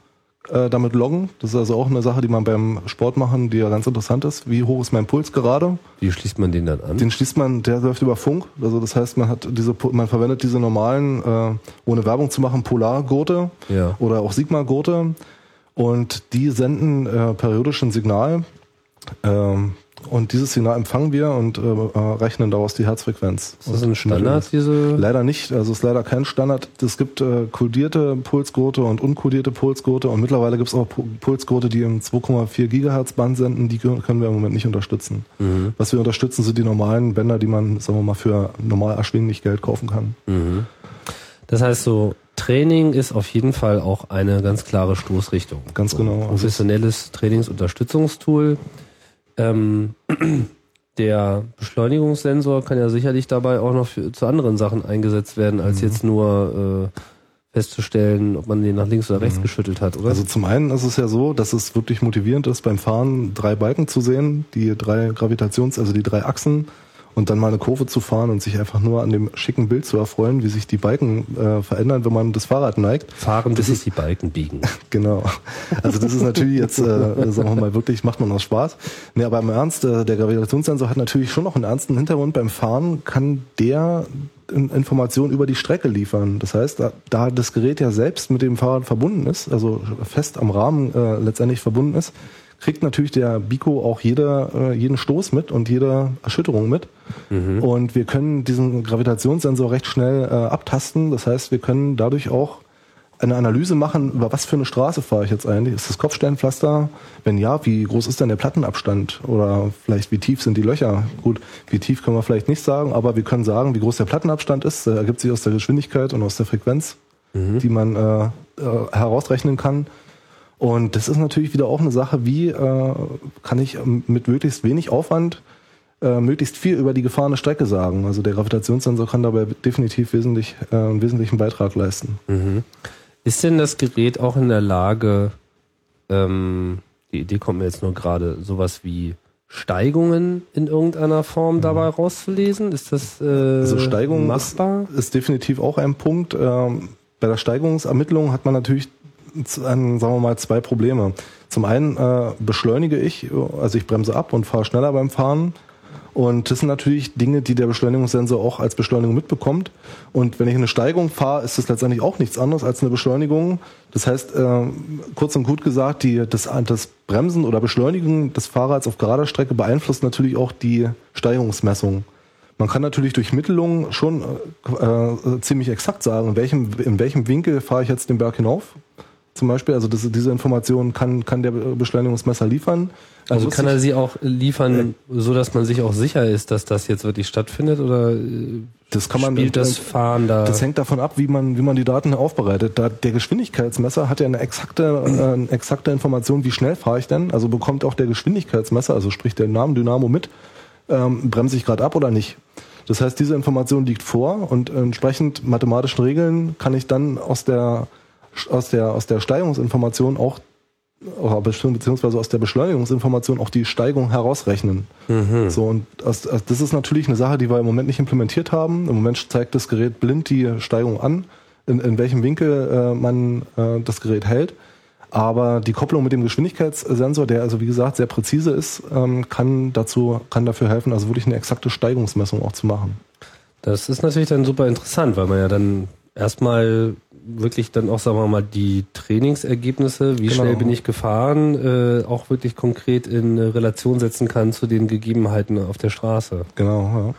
äh, damit loggen. Das ist also auch eine Sache, die man beim Sport machen, die ja ganz interessant ist. Wie hoch ist mein Puls gerade? Wie schließt man den dann an? Den schließt man, der läuft über Funk. Also das heißt, man hat diese, man verwendet diese normalen, äh, ohne Werbung zu machen, Polargurte Ja. oder auch Sigma-Gurte und die senden äh, periodisch ein Signal. Ähm, und dieses Signal empfangen wir und äh, äh, rechnen daraus die Herzfrequenz. ist das ein Standard, diese? Leider nicht, also es ist leider kein Standard. Es gibt äh, kodierte Pulsgurte und unkodierte Pulsgurte und mittlerweile gibt es auch Pu- Pulsgurte, die im 2,4 Gigahertz Band senden, die können wir im Moment nicht unterstützen. Mhm. Was wir unterstützen, sind die normalen Bänder, die man, sagen wir mal, für normal erschwinglich Geld kaufen kann. Das heißt so, Training ist auf jeden Fall auch eine ganz klare Stoßrichtung. Ganz so, genau. Also Professionelles Trainingsunterstützungstool. Ähm, [clears throat] der Beschleunigungssensor kann ja sicherlich dabei auch noch für, zu anderen Sachen eingesetzt werden, Mhm. als jetzt nur äh, festzustellen, ob man den nach links oder rechts geschüttelt hat, oder? Also zum einen ist es ja so, dass es wirklich motivierend ist, beim Fahren drei Balken zu sehen, die drei Gravitations-, also die drei Achsen und dann mal eine Kurve zu fahren und sich einfach nur an dem schicken Bild zu erfreuen, wie sich die Balken äh, verändern, wenn man das Fahrrad neigt. Fahren, bis sich die Balken biegen. [laughs] Genau. Also das ist natürlich jetzt, äh, sagen wir mal, wirklich, macht man aus Spaß. Nee, aber im Ernst, äh, der Gravitationssensor hat natürlich schon noch einen ernsten Hintergrund. Beim Fahren kann der in- Informationen über die Strecke liefern. Das heißt, da, da das Gerät ja selbst mit dem Fahrrad verbunden ist, also fest am Rahmen äh, letztendlich verbunden ist, kriegt natürlich der Biko auch jeder, äh, jeden Stoß mit und jede Erschütterung mit. Und wir können diesen Gravitationssensor recht schnell äh, abtasten. Das heißt, wir können dadurch auch eine Analyse machen, über was für eine Straße fahre ich jetzt eigentlich. Ist das Kopfsteinpflaster? Wenn ja, wie groß ist denn der Plattenabstand? Oder vielleicht wie tief sind die Löcher? Gut, wie tief können wir vielleicht nicht sagen, aber wir können sagen, wie groß der Plattenabstand ist. Der ergibt sich aus der Geschwindigkeit und aus der Frequenz, die man äh, äh, herausrechnen kann. Und das ist natürlich wieder auch eine Sache, wie äh, kann ich ähm, mit möglichst wenig Aufwand äh, möglichst viel über die gefahrene Strecke sagen. Also der Gravitationssensor kann dabei definitiv wesentlich, äh, einen wesentlichen Beitrag leisten. Ist denn das Gerät auch in der Lage, ähm, die Idee kommt mir jetzt nur gerade, sowas wie Steigungen in irgendeiner Form dabei rauszulesen? Ist das äh, Mhm. Also Steigung machbar? Ist, ist definitiv auch ein Punkt. Ähm, bei der Steigerungsermittlung hat man natürlich an, sagen wir mal, zwei Probleme. Zum einen äh, beschleunige ich, also ich bremse ab und fahre schneller beim Fahren. Und das sind natürlich Dinge, die der Beschleunigungssensor auch als Beschleunigung mitbekommt. Und wenn ich eine Steigung fahre, ist das letztendlich auch nichts anderes als eine Beschleunigung. Das heißt, äh, kurz und gut gesagt, die, das, das Bremsen oder Beschleunigen des Fahrrads auf gerader Strecke beeinflusst natürlich auch die Steigerungsmessung. Man kann natürlich durch Mittelungen schon äh, äh, ziemlich exakt sagen, in welchem, in welchem Winkel fahre ich jetzt den Berg hinauf. Zum Beispiel, also das, diese Information kann, kann der Beschleunigungsmesser liefern. Also kann er sie auch liefern, so dass man sich auch sicher ist, dass das jetzt wirklich stattfindet oder äh, Das kann man spielt das Fahren da? Das hängt davon ab, wie man, wie man die Daten aufbereitet. Da, der Geschwindigkeitsmesser hat ja eine exakte, äh, eine exakte Information, wie schnell fahre ich denn. Also bekommt auch der Geschwindigkeitsmesser, also sprich der Namen Dynamo mit, ähm, bremse ich gerade ab oder nicht. Das heißt, diese Information liegt vor und entsprechend mathematischen Regeln kann ich dann aus der, aus der, aus der Steigungsinformation auch oder bestimmt- beziehungsweise aus der Beschleunigungsinformation auch die Steigung herausrechnen. So, und aus, das ist natürlich eine Sache, die wir im Moment nicht implementiert haben. Im Moment zeigt das Gerät blind die Steigung an, in, in welchem Winkel äh, man äh, das Gerät hält. Aber die Kopplung mit dem Geschwindigkeitssensor, der also wie gesagt sehr präzise ist, ähm, kann dazu, kann dafür helfen, also wirklich eine exakte Steigungsmessung auch zu machen. Das ist natürlich dann super interessant, weil man ja dann erstmal wirklich dann auch, sagen wir mal, die Trainingsergebnisse, wie Genau. schnell bin ich gefahren, äh, auch wirklich konkret in Relation setzen kann zu den Gegebenheiten auf der Straße. Genau. Ja.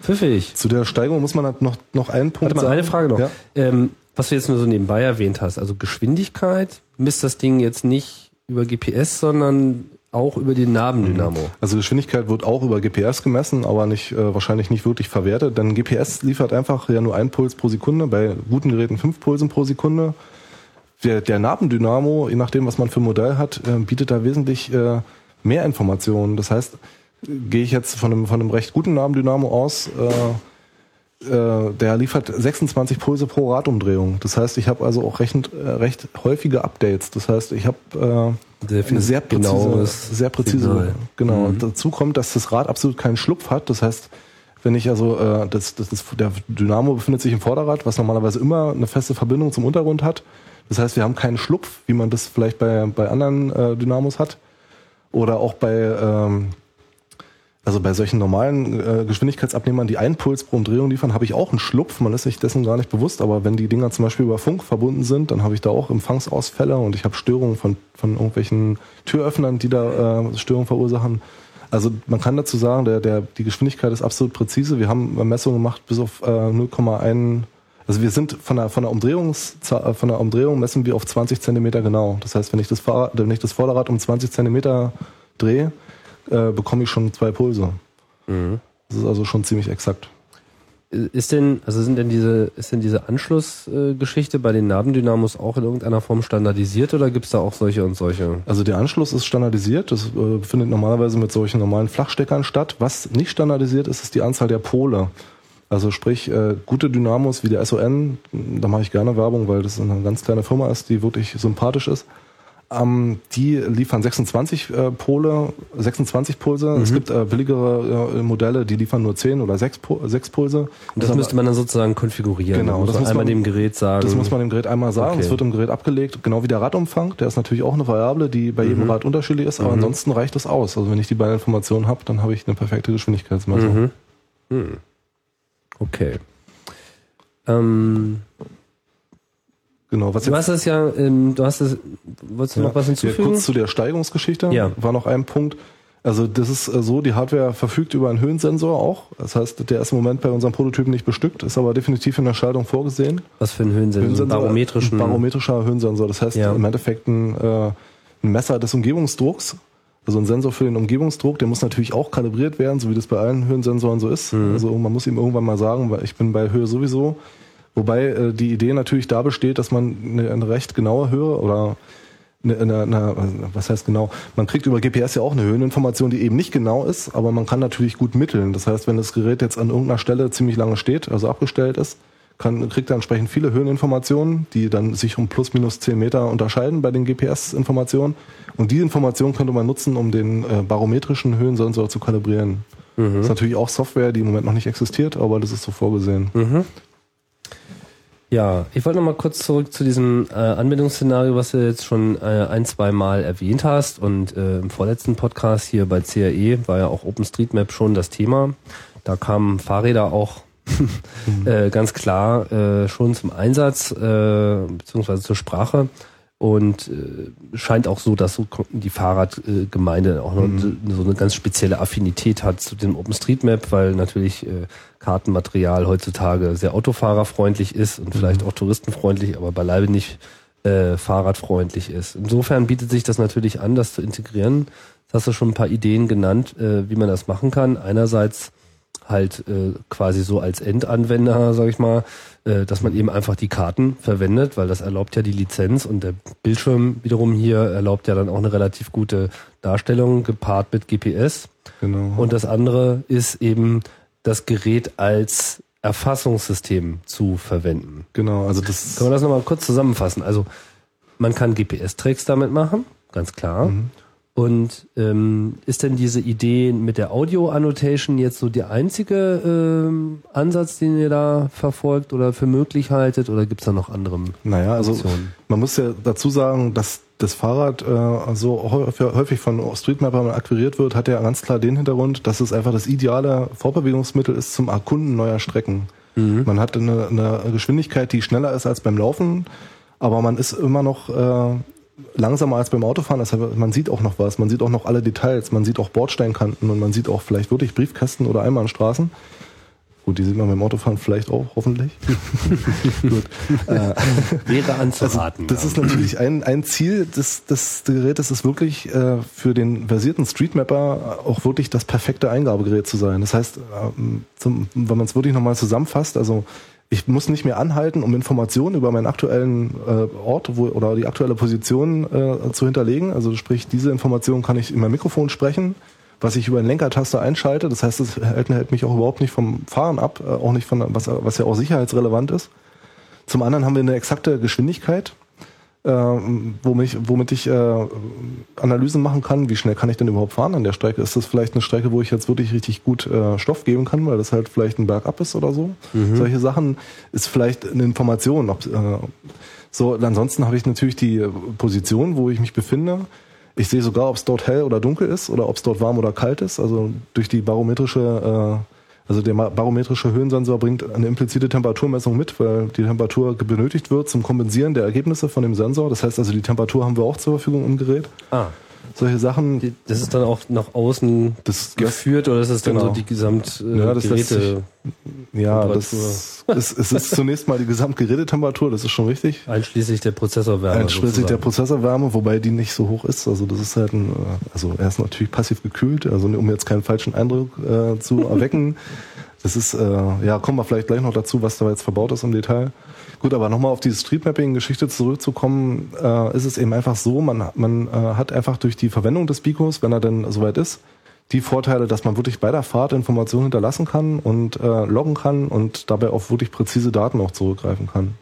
Pfiffig. Zu der Steigung muss man halt noch, noch einen Punkt Warte mal, sagen. eine Frage noch. Ja. Ähm, was du jetzt nur so nebenbei erwähnt hast, also Geschwindigkeit, misst das Ding jetzt nicht über GPS, sondern auch über den Nabendynamo. Also Geschwindigkeit wird auch über GPS gemessen, aber nicht äh, wahrscheinlich nicht wirklich verwertet, denn GPS liefert einfach ja nur einen Puls pro Sekunde, bei guten Geräten fünf Pulsen pro Sekunde. Der, der Nabendynamo, je nachdem, was man für ein Modell hat, äh, bietet da wesentlich äh, mehr Informationen. Das heißt, äh, gehe ich jetzt von einem, von einem recht guten Nabendynamo aus, äh, äh, der liefert 26 Pulse pro Radumdrehung. Das heißt, ich habe also auch recht, äh, recht häufige Updates. Das heißt, ich habe äh, Sehr eine sehr präzise, sehr präzise. Signal. Genau. Mhm. Dazu kommt, dass das Rad absolut keinen Schlupf hat. Das heißt, Wenn ich also, äh, das, das, das, der Dynamo befindet sich im Vorderrad, was normalerweise immer eine feste Verbindung zum Untergrund hat. Das heißt, wir haben keinen Schlupf, wie man das vielleicht bei, bei anderen äh, Dynamos hat. Oder auch bei, ähm, also bei solchen normalen äh, Geschwindigkeitsabnehmern, die einen Puls pro Umdrehung liefern, habe ich auch einen Schlupf. Man ist sich dessen gar nicht bewusst. Aber wenn die Dinger zum Beispiel über Funk verbunden sind, dann habe ich da auch Empfangsausfälle und ich habe Störungen von, von irgendwelchen Türöffnern, die da äh, Störungen verursachen. Also man kann dazu sagen, der, der, die Geschwindigkeit ist absolut präzise. Wir haben Messungen gemacht bis auf äh, 0,1 also wir sind von der, von der Umdrehungs, äh, von der Umdrehung messen wir auf 20 Zentimeter genau. Das heißt, wenn ich das Fahrrad, wenn ich das Vorderrad um 20 Zentimeter drehe, äh, bekomme ich schon zwei Pulse. Mhm. Das ist also schon ziemlich exakt. Ist denn, also sind denn diese, ist denn diese Anschlussgeschichte bei den Nabendynamos auch in irgendeiner Form standardisiert oder gibt es da auch solche und solche? Also der Anschluss ist standardisiert. Das äh, findet normalerweise mit solchen normalen Flachsteckern statt. Was nicht standardisiert ist, ist die Anzahl der Pole. Also sprich, äh, gute Dynamos wie der SON, da mache ich gerne Werbung, weil das eine ganz kleine Firma ist, die wirklich sympathisch ist. Ähm, die liefern 26 äh, Pole, 26 Pulse. Mhm. Es gibt äh, billigere äh, Modelle, die liefern nur 10 oder 6, 6 Pulse. Und das, das müsste man dann sozusagen konfigurieren. Genau, das muss man einmal dem Gerät sagen. Das muss man dem Gerät einmal sagen. Es wird im Gerät abgelegt, genau wie der Radumfang. Der ist natürlich auch eine Variable, die bei jedem mhm. Rad unterschiedlich ist, aber mhm. ansonsten reicht das aus. Also wenn ich die beiden Informationen habe, dann habe ich eine perfekte Geschwindigkeitsmessung. Mhm. Mhm. Okay. Ähm, genau, was du hast das ja, ähm, du hast das, wolltest du ja, noch was hinzufügen? Ja, kurz zu der Steigungsgeschichte. Ja. War noch ein Punkt. Also das ist äh, so, die Hardware verfügt über einen Höhensensor auch. Das heißt, der ist im Moment bei unserem Prototypen nicht bestückt, ist aber definitiv in der Schaltung vorgesehen. Was für ein Höhensensor? Höhensensor barometrischen. Ein barometrischer Höhensensor. Das heißt ja. im Endeffekt ein, äh, ein Messer des Umgebungsdrucks also ein Sensor für den Umgebungsdruck, der muss natürlich auch kalibriert werden, so wie das bei allen Höhensensoren so ist. Mhm. Also man muss ihm irgendwann mal sagen, weil ich bin bei Höhe sowieso. Wobei äh, die Idee natürlich da besteht, dass man eine, eine recht genaue Höhe oder eine, eine, eine, was heißt genau? Man kriegt über GPS ja auch eine Höheninformation, die eben nicht genau ist, aber man kann natürlich gut mitteln. Das heißt, wenn das Gerät jetzt an irgendeiner Stelle ziemlich lange steht, also abgestellt ist, kann, kriegt er entsprechend viele Höheninformationen, die dann sich um plus minus 10 Meter unterscheiden bei den GPS-Informationen. Und die Informationen könnte man nutzen, um den äh, barometrischen Höhensensor zu kalibrieren. Mhm. Das ist natürlich auch Software, die im Moment noch nicht existiert, aber das ist so vorgesehen. Mhm. Ja, ich wollte noch mal kurz zurück zu diesem äh, Anwendungsszenario, was du jetzt schon äh, ein, zwei Mal erwähnt hast. Und äh, im vorletzten Podcast hier bei CRE war ja auch OpenStreetMap schon das Thema. Da kamen Fahrräder auch [laughs] äh, ganz klar äh, schon zum Einsatz äh, beziehungsweise zur Sprache und äh, scheint auch so, dass so die Fahrradgemeinde auch noch mhm. so eine ganz spezielle Affinität hat zu dem OpenStreetMap, weil natürlich äh, Kartenmaterial heutzutage sehr autofahrerfreundlich ist und mhm. vielleicht auch touristenfreundlich, aber beileibe nicht äh, fahrradfreundlich ist. Insofern bietet sich das natürlich an, das zu integrieren. Das hast du schon ein paar Ideen genannt, äh, wie man das machen kann. Einerseits halt äh, quasi so als Endanwender, sag ich mal, äh, dass man eben einfach die Karten verwendet, weil das erlaubt ja die Lizenz und der Bildschirm wiederum hier erlaubt ja dann auch eine relativ gute Darstellung gepaart mit GPS. Genau. Und das andere ist eben das Gerät als Erfassungssystem zu verwenden. Genau, also das. Können wir das nochmal kurz zusammenfassen? Also man kann GPS-Tracks damit machen, ganz klar. Mhm. Und ähm, ist denn diese Idee mit der Audio-Annotation jetzt so der einzige ähm, Ansatz, den ihr da verfolgt oder für möglich haltet? Oder gibt's da noch andere? Naja, also man muss ja dazu sagen, dass das Fahrrad äh, so häufig von Streetmappern akquiriert wird, hat ja ganz klar den Hintergrund, dass es einfach das ideale Vorbewegungsmittel ist zum Erkunden neuer Strecken. Mhm. Man hat eine, eine Geschwindigkeit, die schneller ist als beim Laufen, aber man ist immer noch äh, langsamer als beim Autofahren. Das heißt, man sieht auch noch was, man sieht auch noch alle Details, man sieht auch Bordsteinkanten und man sieht auch vielleicht wirklich Briefkästen oder Einbahnstraßen. Gut, die sieht man beim Autofahren vielleicht auch, hoffentlich. [laughs] Gut. Äh, Wäre anzuraten. Also, das ja. ist natürlich ein, ein Ziel des, des Gerätes, ist wirklich äh, für den versierten Streetmapper auch wirklich das perfekte Eingabegerät zu sein. Das heißt, ähm, zum, wenn man es wirklich nochmal zusammenfasst, also ich muss nicht mehr anhalten, um Informationen über meinen aktuellen äh, Ort wo, oder die aktuelle Position äh, zu hinterlegen. Also sprich, diese Information kann ich in mein Mikrofon sprechen, was ich über eine Lenkertaste einschalte. Das heißt, es hält, hält mich auch überhaupt nicht vom Fahren ab, äh, auch nicht von was, was ja auch sicherheitsrelevant ist. Zum anderen haben wir eine exakte Geschwindigkeit. Äh, womit, womit ich äh, Analysen machen kann, wie schnell kann ich denn überhaupt fahren an der Strecke? Ist das vielleicht eine Strecke, wo ich jetzt wirklich richtig gut äh, Stoff geben kann, weil das halt vielleicht ein Bergab ist oder so? Mhm. Solche Sachen ist vielleicht eine Information. Ob, äh, so, ansonsten habe ich natürlich die Position, wo ich mich befinde. Ich sehe sogar, ob es dort hell oder dunkel ist oder ob es dort warm oder kalt ist. Also durch die barometrische äh, also der barometrische Höhensensor bringt eine implizite Temperaturmessung mit, weil die Temperatur benötigt wird zum Kompensieren der Ergebnisse von dem Sensor. Das heißt also, die Temperatur haben wir auch zur Verfügung im Gerät. Ah solche Sachen. Das ist dann auch nach außen das, geführt oder ist es dann genau. so die Gesamt äh, ja, das Geräte? ja, das ist, es ist zunächst mal die Gesamtgerätetemperatur, das ist schon richtig. Einschließlich der Prozessorwärme. Einschließlich sozusagen. der Prozessorwärme, wobei die nicht so hoch ist. Also das ist halt ein, äh, also er ist natürlich passiv gekühlt, also um jetzt keinen falschen Eindruck äh, zu erwecken. [laughs] Das ist, äh, ja, kommen wir vielleicht gleich noch dazu, was da jetzt verbaut ist im Detail. Gut, aber nochmal auf diese Streetmapping-Geschichte zurückzukommen, äh, ist es eben einfach so, man, man äh, hat einfach durch die Verwendung des Bicos, wenn er denn soweit ist, die Vorteile, dass man wirklich bei der Fahrt Informationen hinterlassen kann und äh, loggen kann und dabei auf wirklich präzise Daten auch zurückgreifen kann.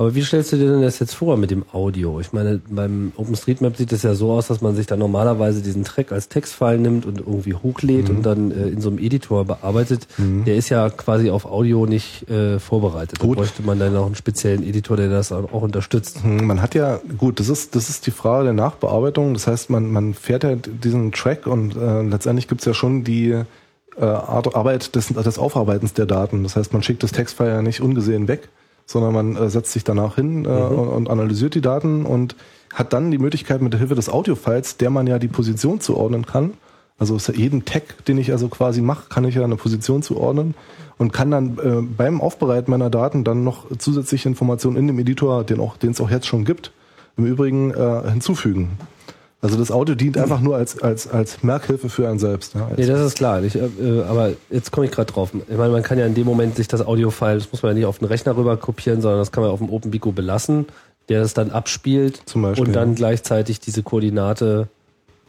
Aber wie stellst du dir denn das jetzt vor mit dem Audio? Ich meine, beim OpenStreetMap sieht es ja so aus, dass man sich dann normalerweise diesen Track als Textfile nimmt und irgendwie hochlädt mhm. und dann äh, in so einem Editor bearbeitet. Mhm. Der ist ja quasi auf Audio nicht äh, vorbereitet. Gut. Da bräuchte man dann auch einen speziellen Editor, der das auch unterstützt. Mhm, man hat ja, gut, das ist, das ist die Frage der Nachbearbeitung. Das heißt, man, man fährt ja diesen Track und äh, letztendlich gibt's ja schon die äh, Arbeit des, des Aufarbeitens der Daten. Das heißt, man schickt das Textfile ja nicht ungesehen weg, sondern man äh, setzt sich danach hin äh, mhm. und analysiert die Daten und hat dann die Möglichkeit mit der Hilfe des Audiofiles, der man ja die Position zuordnen kann. Also ist ja jeden Tag, den ich also quasi mache, kann ich ja eine Position zuordnen und kann dann äh, beim Aufbereiten meiner Daten dann noch zusätzliche Informationen in dem Editor, den auch, den es auch jetzt schon gibt, im Übrigen äh, hinzufügen. Also das Audio dient einfach nur als, als, als Merkhilfe für einen selbst. Ja, nee, das ist klar. Ich, äh, aber jetzt komme ich gerade drauf. Ich meine, man kann ja in dem Moment sich das Audio-File, das muss man ja nicht auf den Rechner rüber kopieren, sondern das kann man auf dem OpenBico belassen, der das dann abspielt Zum Beispiel, und dann ja. gleichzeitig diese Koordinate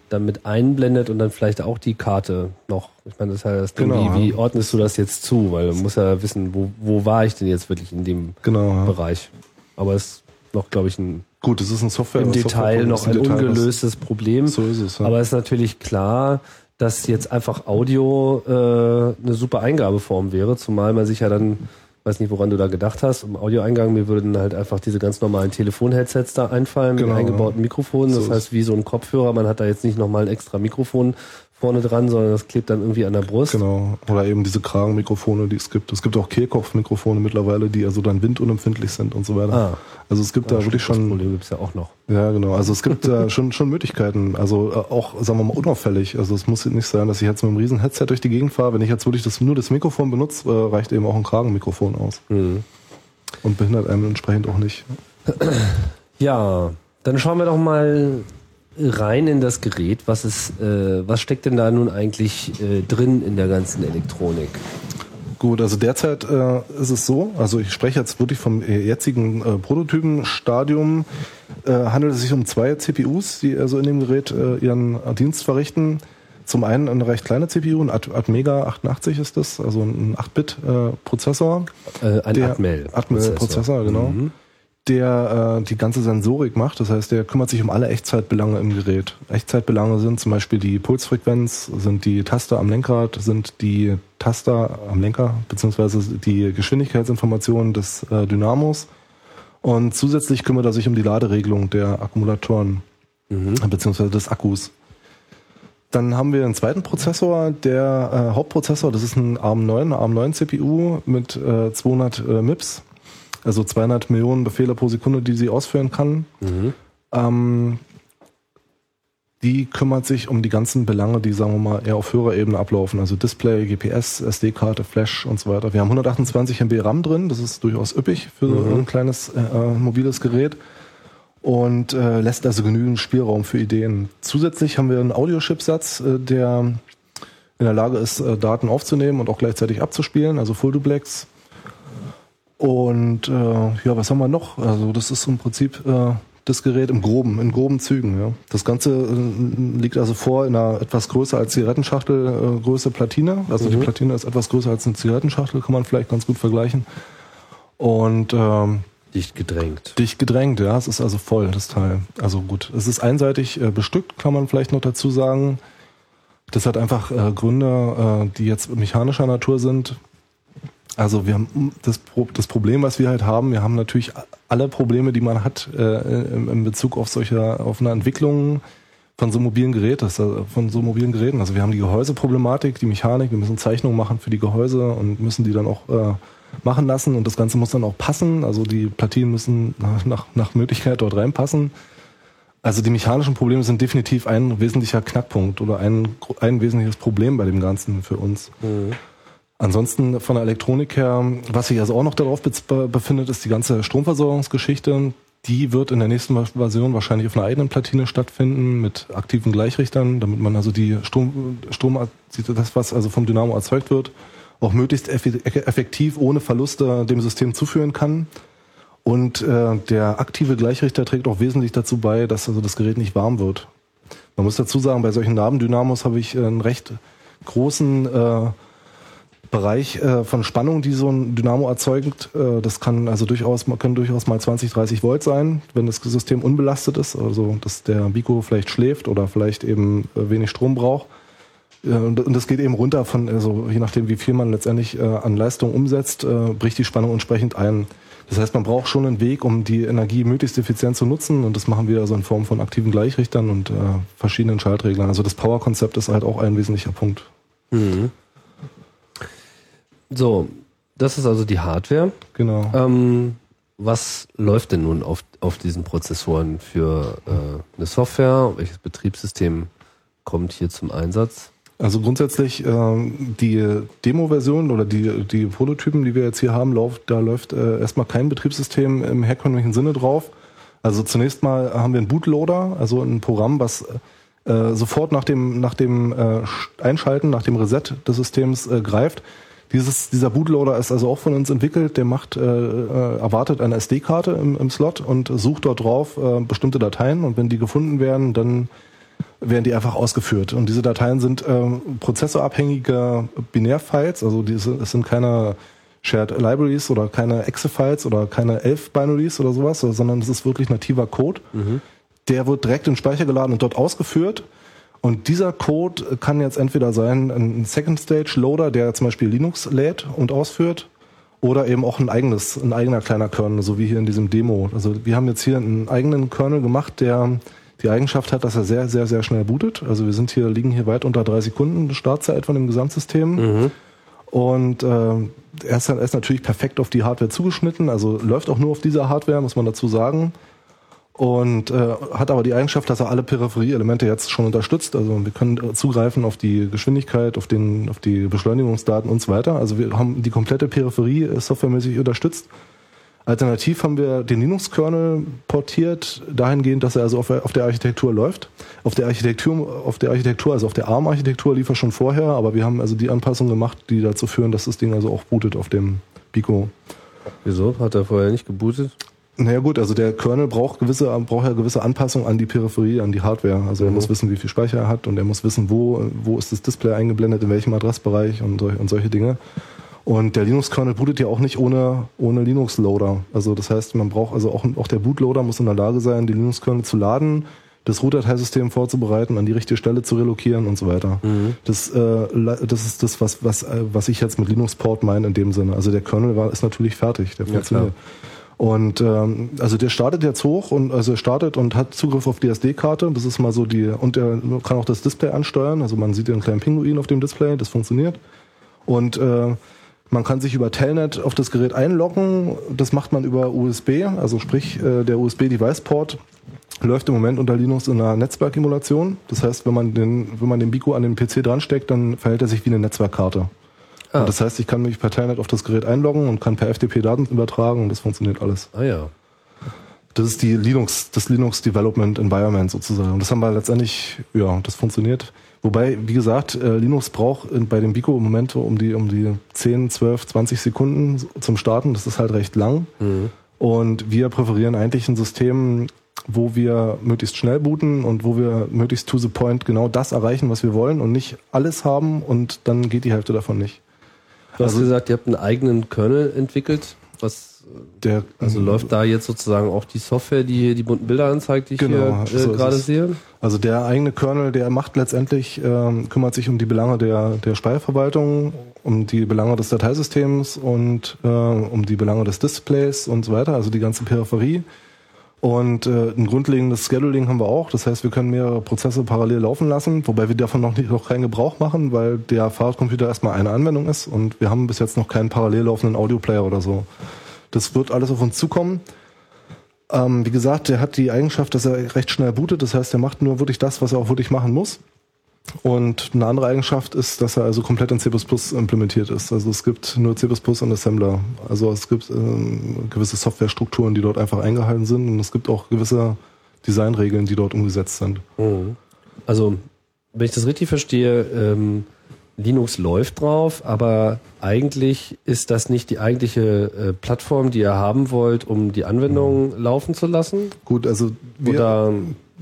dann mit einblendet und dann vielleicht auch die Karte noch. Ich meine, das ist ja das Ding, genau, wie, wie ordnest du das jetzt zu? Weil du musst ja wissen, wo, wo war ich denn jetzt wirklich in dem genau, Bereich. Aber es noch, glaube ich, ein Gut, es ist ein Software. Im Detail noch ein Detail ungelöstes Problem. So ist es. Ja. Aber es ist natürlich klar, dass jetzt einfach Audio äh, eine super Eingabeform wäre, zumal man sich ja dann, weiß nicht, woran du da gedacht hast, im Audioeingang, mir würden halt einfach diese ganz normalen Telefon-Headsets da einfallen genau, mit eingebauten Mikrofonen. Das so heißt, wie so ein Kopfhörer, man hat da jetzt nicht nochmal ein extra Mikrofon vorne dran, sondern das klebt dann irgendwie an der Brust. Genau. Oder eben diese Kragenmikrofone, die es gibt. Es gibt auch Kehlkopfmikrofone mittlerweile, die also dann windunempfindlich sind und so weiter. Ah. Also es gibt ja, da wirklich schon. Das Problem gibt's ja auch noch. Ja, genau. Also es gibt da [laughs] schon, schon Möglichkeiten. Also äh, auch, sagen wir mal, unauffällig. Also es muss nicht sein, dass ich jetzt mit einem riesen Headset durch die Gegend fahre. Wenn ich jetzt wirklich das, nur das Mikrofon benutze, äh, reicht eben auch ein Kragenmikrofon aus. Mhm. Und behindert einem entsprechend auch nicht. Ja, dann schauen wir doch mal rein in das Gerät. Was ist, äh, was steckt denn da nun eigentlich äh, drin in der ganzen Elektronik? Gut, also derzeit äh, ist es so, also ich spreche jetzt wirklich vom äh, jetzigen äh, Prototypenstadium, äh, handelt es sich um zwei CPUs, die also in dem Gerät äh, ihren Dienst verrichten. Zum einen eine recht kleine CPU, ein Atmega 88 ist das, also ein 8-Bit-Prozessor. Äh, ein Atmel. Atmel-Prozessor, genau. Mhm der äh, die ganze Sensorik macht. Das heißt, der kümmert sich um alle Echtzeitbelange im Gerät. Echtzeitbelange sind zum Beispiel die Pulsfrequenz, sind die Taster am Lenkrad, sind die Taster am Lenker, beziehungsweise die Geschwindigkeitsinformationen des äh, Dynamos. Und zusätzlich kümmert er sich um die Laderegelung der Akkumulatoren, mhm. beziehungsweise des Akkus. Dann haben wir einen zweiten Prozessor, der äh, Hauptprozessor, das ist ein ARM9, eine ARM9 CPU mit äh, 200 äh, MIPS also 200 Millionen Befehle pro Sekunde, die sie ausführen kann. Mhm. Ähm, die kümmert sich um die ganzen Belange, die, sagen wir mal, eher auf höherer Ebene ablaufen. Also Display, GPS, SD-Karte, Flash und so weiter. Wir haben 128 MB RAM drin. Das ist durchaus üppig für mhm. ein kleines äh, äh, mobiles Gerät. Und äh, lässt also genügend Spielraum für Ideen. Zusätzlich haben wir einen Audiochipsatz, äh, der in der Lage ist, äh, Daten aufzunehmen und auch gleichzeitig abzuspielen, also Full Duplex. Und äh, ja, was haben wir noch? Also das ist im Prinzip äh, das Gerät im groben, in groben Zügen. Ja. Das Ganze äh, liegt also vor in einer etwas größer als Zigarettenschachtel äh, Größe Platine. Also mhm. die Platine ist etwas größer als eine Zigarettenschachtel, kann man vielleicht ganz gut vergleichen. Und ähm, Dicht gedrängt. Dicht gedrängt, ja. Es ist also voll, das Teil. Also gut. Es ist einseitig äh, bestückt, kann man vielleicht noch dazu sagen. Das hat einfach äh, Gründe, äh, die jetzt mechanischer Natur sind. Also wir haben das, Pro das Problem, was wir halt haben, wir haben natürlich alle Probleme, die man hat äh, in, Bezug auf solche, auf eine Entwicklung von so mobilen Geräten, also von so mobilen Geräten. Also wir haben die Gehäuseproblematik, die Mechanik, wir müssen Zeichnungen machen für die Gehäuse und müssen die dann auch äh, machen lassen und das Ganze muss dann auch passen. Also die Platinen müssen nach, nach Möglichkeit dort reinpassen. Also die mechanischen Probleme sind definitiv ein wesentlicher Knackpunkt oder ein, ein wesentliches Problem bei dem Ganzen für uns. Mhm. Ansonsten von der Elektronik her, was sich also auch noch darauf befindet, ist die ganze Stromversorgungsgeschichte. Die wird in der nächsten Version wahrscheinlich auf einer eigenen Platine stattfinden mit aktiven Gleichrichtern, damit man also die Strom, Strom das was also vom Dynamo erzeugt wird, auch möglichst effektiv ohne Verluste dem System zuführen kann. Und äh, der aktive Gleichrichter trägt auch wesentlich dazu bei, dass also das Gerät nicht warm wird. Man muss dazu sagen, bei solchen Nabendynamos habe ich einen recht großen äh, Bereich äh, von Spannung, die so ein Dynamo erzeugt. Äh, das kann also durchaus, können durchaus mal 20, 30 Volt sein, wenn das System unbelastet ist, also dass der Bico vielleicht schläft oder vielleicht eben äh, wenig Strom braucht. Äh, und das geht eben runter von, also je nachdem, wie viel man letztendlich äh, an Leistung umsetzt, äh, bricht die Spannung entsprechend ein. Das heißt, man braucht schon einen Weg, um die Energie möglichst effizient zu nutzen. Und das machen wir also in Form von aktiven Gleichrichtern und verschiedenen Schaltreglern. Also das Power-Konzept ist halt auch ein wesentlicher Punkt. Mhm. So, das ist also die Hardware. Genau. Ähm, was läuft denn nun auf, auf diesen Prozessoren für äh, eine Software? Welches Betriebssystem kommt hier zum Einsatz? Also grundsätzlich ähm, die Demo-Version oder die, die Prototypen, die wir jetzt hier haben, läuft, da läuft äh, erstmal kein Betriebssystem im herkömmlichen Sinne drauf. Also zunächst mal haben wir einen Bootloader, also ein Programm, was äh, sofort nach dem, nach dem äh, Einschalten, nach dem Reset des Systems äh, greift. Dieses, dieser Bootloader ist also auch von uns entwickelt. Der macht, äh, äh erwartet eine SD-Karte im, im Slot und sucht dort drauf äh, bestimmte Dateien. Und wenn die gefunden werden, dann werden die einfach ausgeführt. Und diese Dateien sind ähm, prozessorabhängige Binärfiles, also diese, es sind keine Shared Libraries oder keine Exe-Files oder keine Elf-Binaries oder sowas, sondern es ist wirklich nativer Code. Mhm. Der wird direkt in den Speicher geladen und dort ausgeführt. Und dieser Code kann jetzt entweder sein ein Second Stage Loader, der zum Beispiel Linux lädt und ausführt, oder eben auch ein eigenes, ein eigener kleiner Kernel, so wie hier in diesem Demo. Also wir haben jetzt hier einen eigenen Kernel gemacht, der die Eigenschaft hat, dass er sehr, sehr, sehr schnell bootet. Also wir sind hier, liegen hier weit unter drei Sekunden Startzeit von dem Gesamtsystem. Mhm. Und äh, er, ist, er ist natürlich perfekt auf die Hardware zugeschnitten, also läuft auch nur auf dieser Hardware, muss man dazu sagen. Und äh, hat aber die Eigenschaft, dass er alle Peripherieelemente jetzt schon unterstützt. Also wir können zugreifen auf die Geschwindigkeit, auf, den, auf die Beschleunigungsdaten und so weiter. Also wir haben die komplette Peripherie softwaremäßig unterstützt. Alternativ haben wir den Linux-Kernel portiert, dahingehend, dass er also auf, auf, der Architektur läuft. Auf der Architektur, auf der Architektur, also auf der ARM-Architektur lief er schon vorher, aber wir haben also die Anpassungen gemacht, die dazu führen, dass das Ding also auch bootet auf dem Pico. Wieso? Hat er vorher nicht gebootet? Naja gut, also der Kernel braucht gewisse, braucht ja gewisse Anpassungen an die Peripherie, an die Hardware. Also er mhm. muss wissen, wie viel Speicher er hat und er muss wissen, wo, wo ist das Display eingeblendet, in welchem Adressbereich und, und solche Dinge. Und der Linux-Kernel bootet ja auch nicht ohne, ohne Linux-Loader. Also das heißt, man braucht also auch, auch der Bootloader muss in der Lage sein, die Linux-Kernel zu laden, das Root-Dateisystem vorzubereiten, an die richtige Stelle zu relokieren und so weiter. Mhm. Das, äh, das ist das, was, was, äh, was ich jetzt mit Linux-Port meine in dem Sinne. Also der Kernel war, ist natürlich fertig, der funktioniert. Ja, und ähm, also der startet jetzt hoch und also startet und hat Zugriff auf die SD-Karte. Das ist mal so die und er kann auch das Display ansteuern. Also man sieht den kleinen Pinguin auf dem Display, das funktioniert. Und äh, man kann sich über Telnet auf das Gerät einloggen. Das macht man über USB, also sprich äh, der USB-Device-Port läuft im Moment unter Linux in einer Netzwerkemulation. Das heißt, wenn man den, wenn man den Bico an den PC dransteckt, dann verhält er sich wie eine Netzwerkkarte. Ah. das heißt, ich kann mich per Telnet auf das Gerät einloggen und kann per FTP Daten übertragen und das funktioniert alles. Ah ja. Das ist die Linux, das Linux Development Environment sozusagen. Und das haben wir letztendlich, ja, das funktioniert. Wobei, wie gesagt, äh, Linux braucht bei dem Bico im Moment um die, um die 10, 12, 20 Sekunden zum Starten. Das ist halt recht lang. Mhm. Und wir präferieren eigentlich ein System, wo wir möglichst schnell booten und wo wir möglichst to the point genau das erreichen, was wir wollen und nicht alles haben und dann geht die Hälfte davon nicht. Du hast also, gesagt, ihr habt einen eigenen Kernel entwickelt. Was Der, also läuft da jetzt sozusagen auch die Software, die die bunten Bilder anzeigt, die ich genau, hier äh, so gerade sehe? Also der eigene Kernel, der macht letztendlich, äh, kümmert sich um die Belange der, der Speicherverwaltung, um die Belange des Dateisystems und äh, um die Belange des Displays und so weiter, also die ganze Peripherie. Und äh, ein grundlegendes Scheduling haben wir auch. Das heißt, wir können mehrere Prozesse parallel laufen lassen, wobei wir davon noch, nicht, noch keinen Gebrauch machen, weil der Fahrradcomputer erstmal eine Anwendung ist und wir haben bis jetzt noch keinen parallel laufenden Audioplayer oder so. Das wird alles auf uns zukommen. Ähm, wie gesagt, der hat die Eigenschaft, dass er recht schnell bootet. Das heißt, er macht nur wirklich das, was er auch wirklich machen muss. Und eine andere Eigenschaft ist, dass er also komplett in C++ implementiert ist. Also es gibt nur C++ und Assembler. Also es gibt ähm, gewisse Softwarestrukturen, die dort einfach eingehalten sind und es gibt auch gewisse Designregeln, die dort umgesetzt sind. Mhm. Also, wenn ich das richtig verstehe, ähm, Linux läuft drauf, aber eigentlich ist das nicht die eigentliche äh, Plattform, die ihr haben wollt, um die Anwendung mhm. laufen zu lassen? Gut, also wir, Oder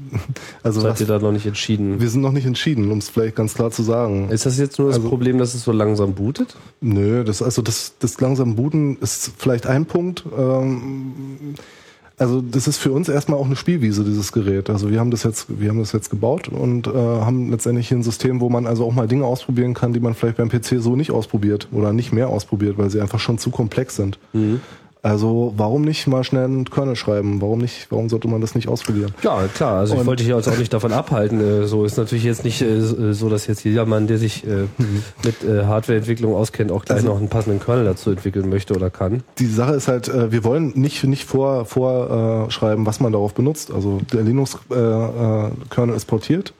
[laughs] also seid was, ihr da noch nicht entschieden? Wir sind noch nicht entschieden, um es vielleicht ganz klar zu sagen. Ist das jetzt nur das also, Problem, dass es so langsam bootet? Nö, das also das, das langsam Booten ist vielleicht ein Punkt. Ähm, also das ist für uns erstmal auch eine Spielwiese, dieses Gerät. Also wir haben das jetzt, wir haben das jetzt gebaut und äh, haben letztendlich hier ein System, wo man also auch mal Dinge ausprobieren kann, die man vielleicht beim PC so nicht ausprobiert oder nicht mehr ausprobiert, weil sie einfach schon zu komplex sind. Mhm. Also warum nicht mal schnell einen Kernel schreiben? Warum nicht? Warum sollte man das nicht ausprobieren? Ja, klar. Also und ich wollte dich jetzt auch nicht davon abhalten. Äh, so ist natürlich jetzt nicht äh, so, dass jetzt jeder Mann, der sich äh, [laughs] mit Hardwareentwicklung auskennt, auch gleich also, noch einen passenden Kernel dazu entwickeln möchte oder kann. Die Sache ist halt, wir wollen nicht nicht vor vorschreiben, was man darauf benutzt. Also der Linux Kernel ist portiert.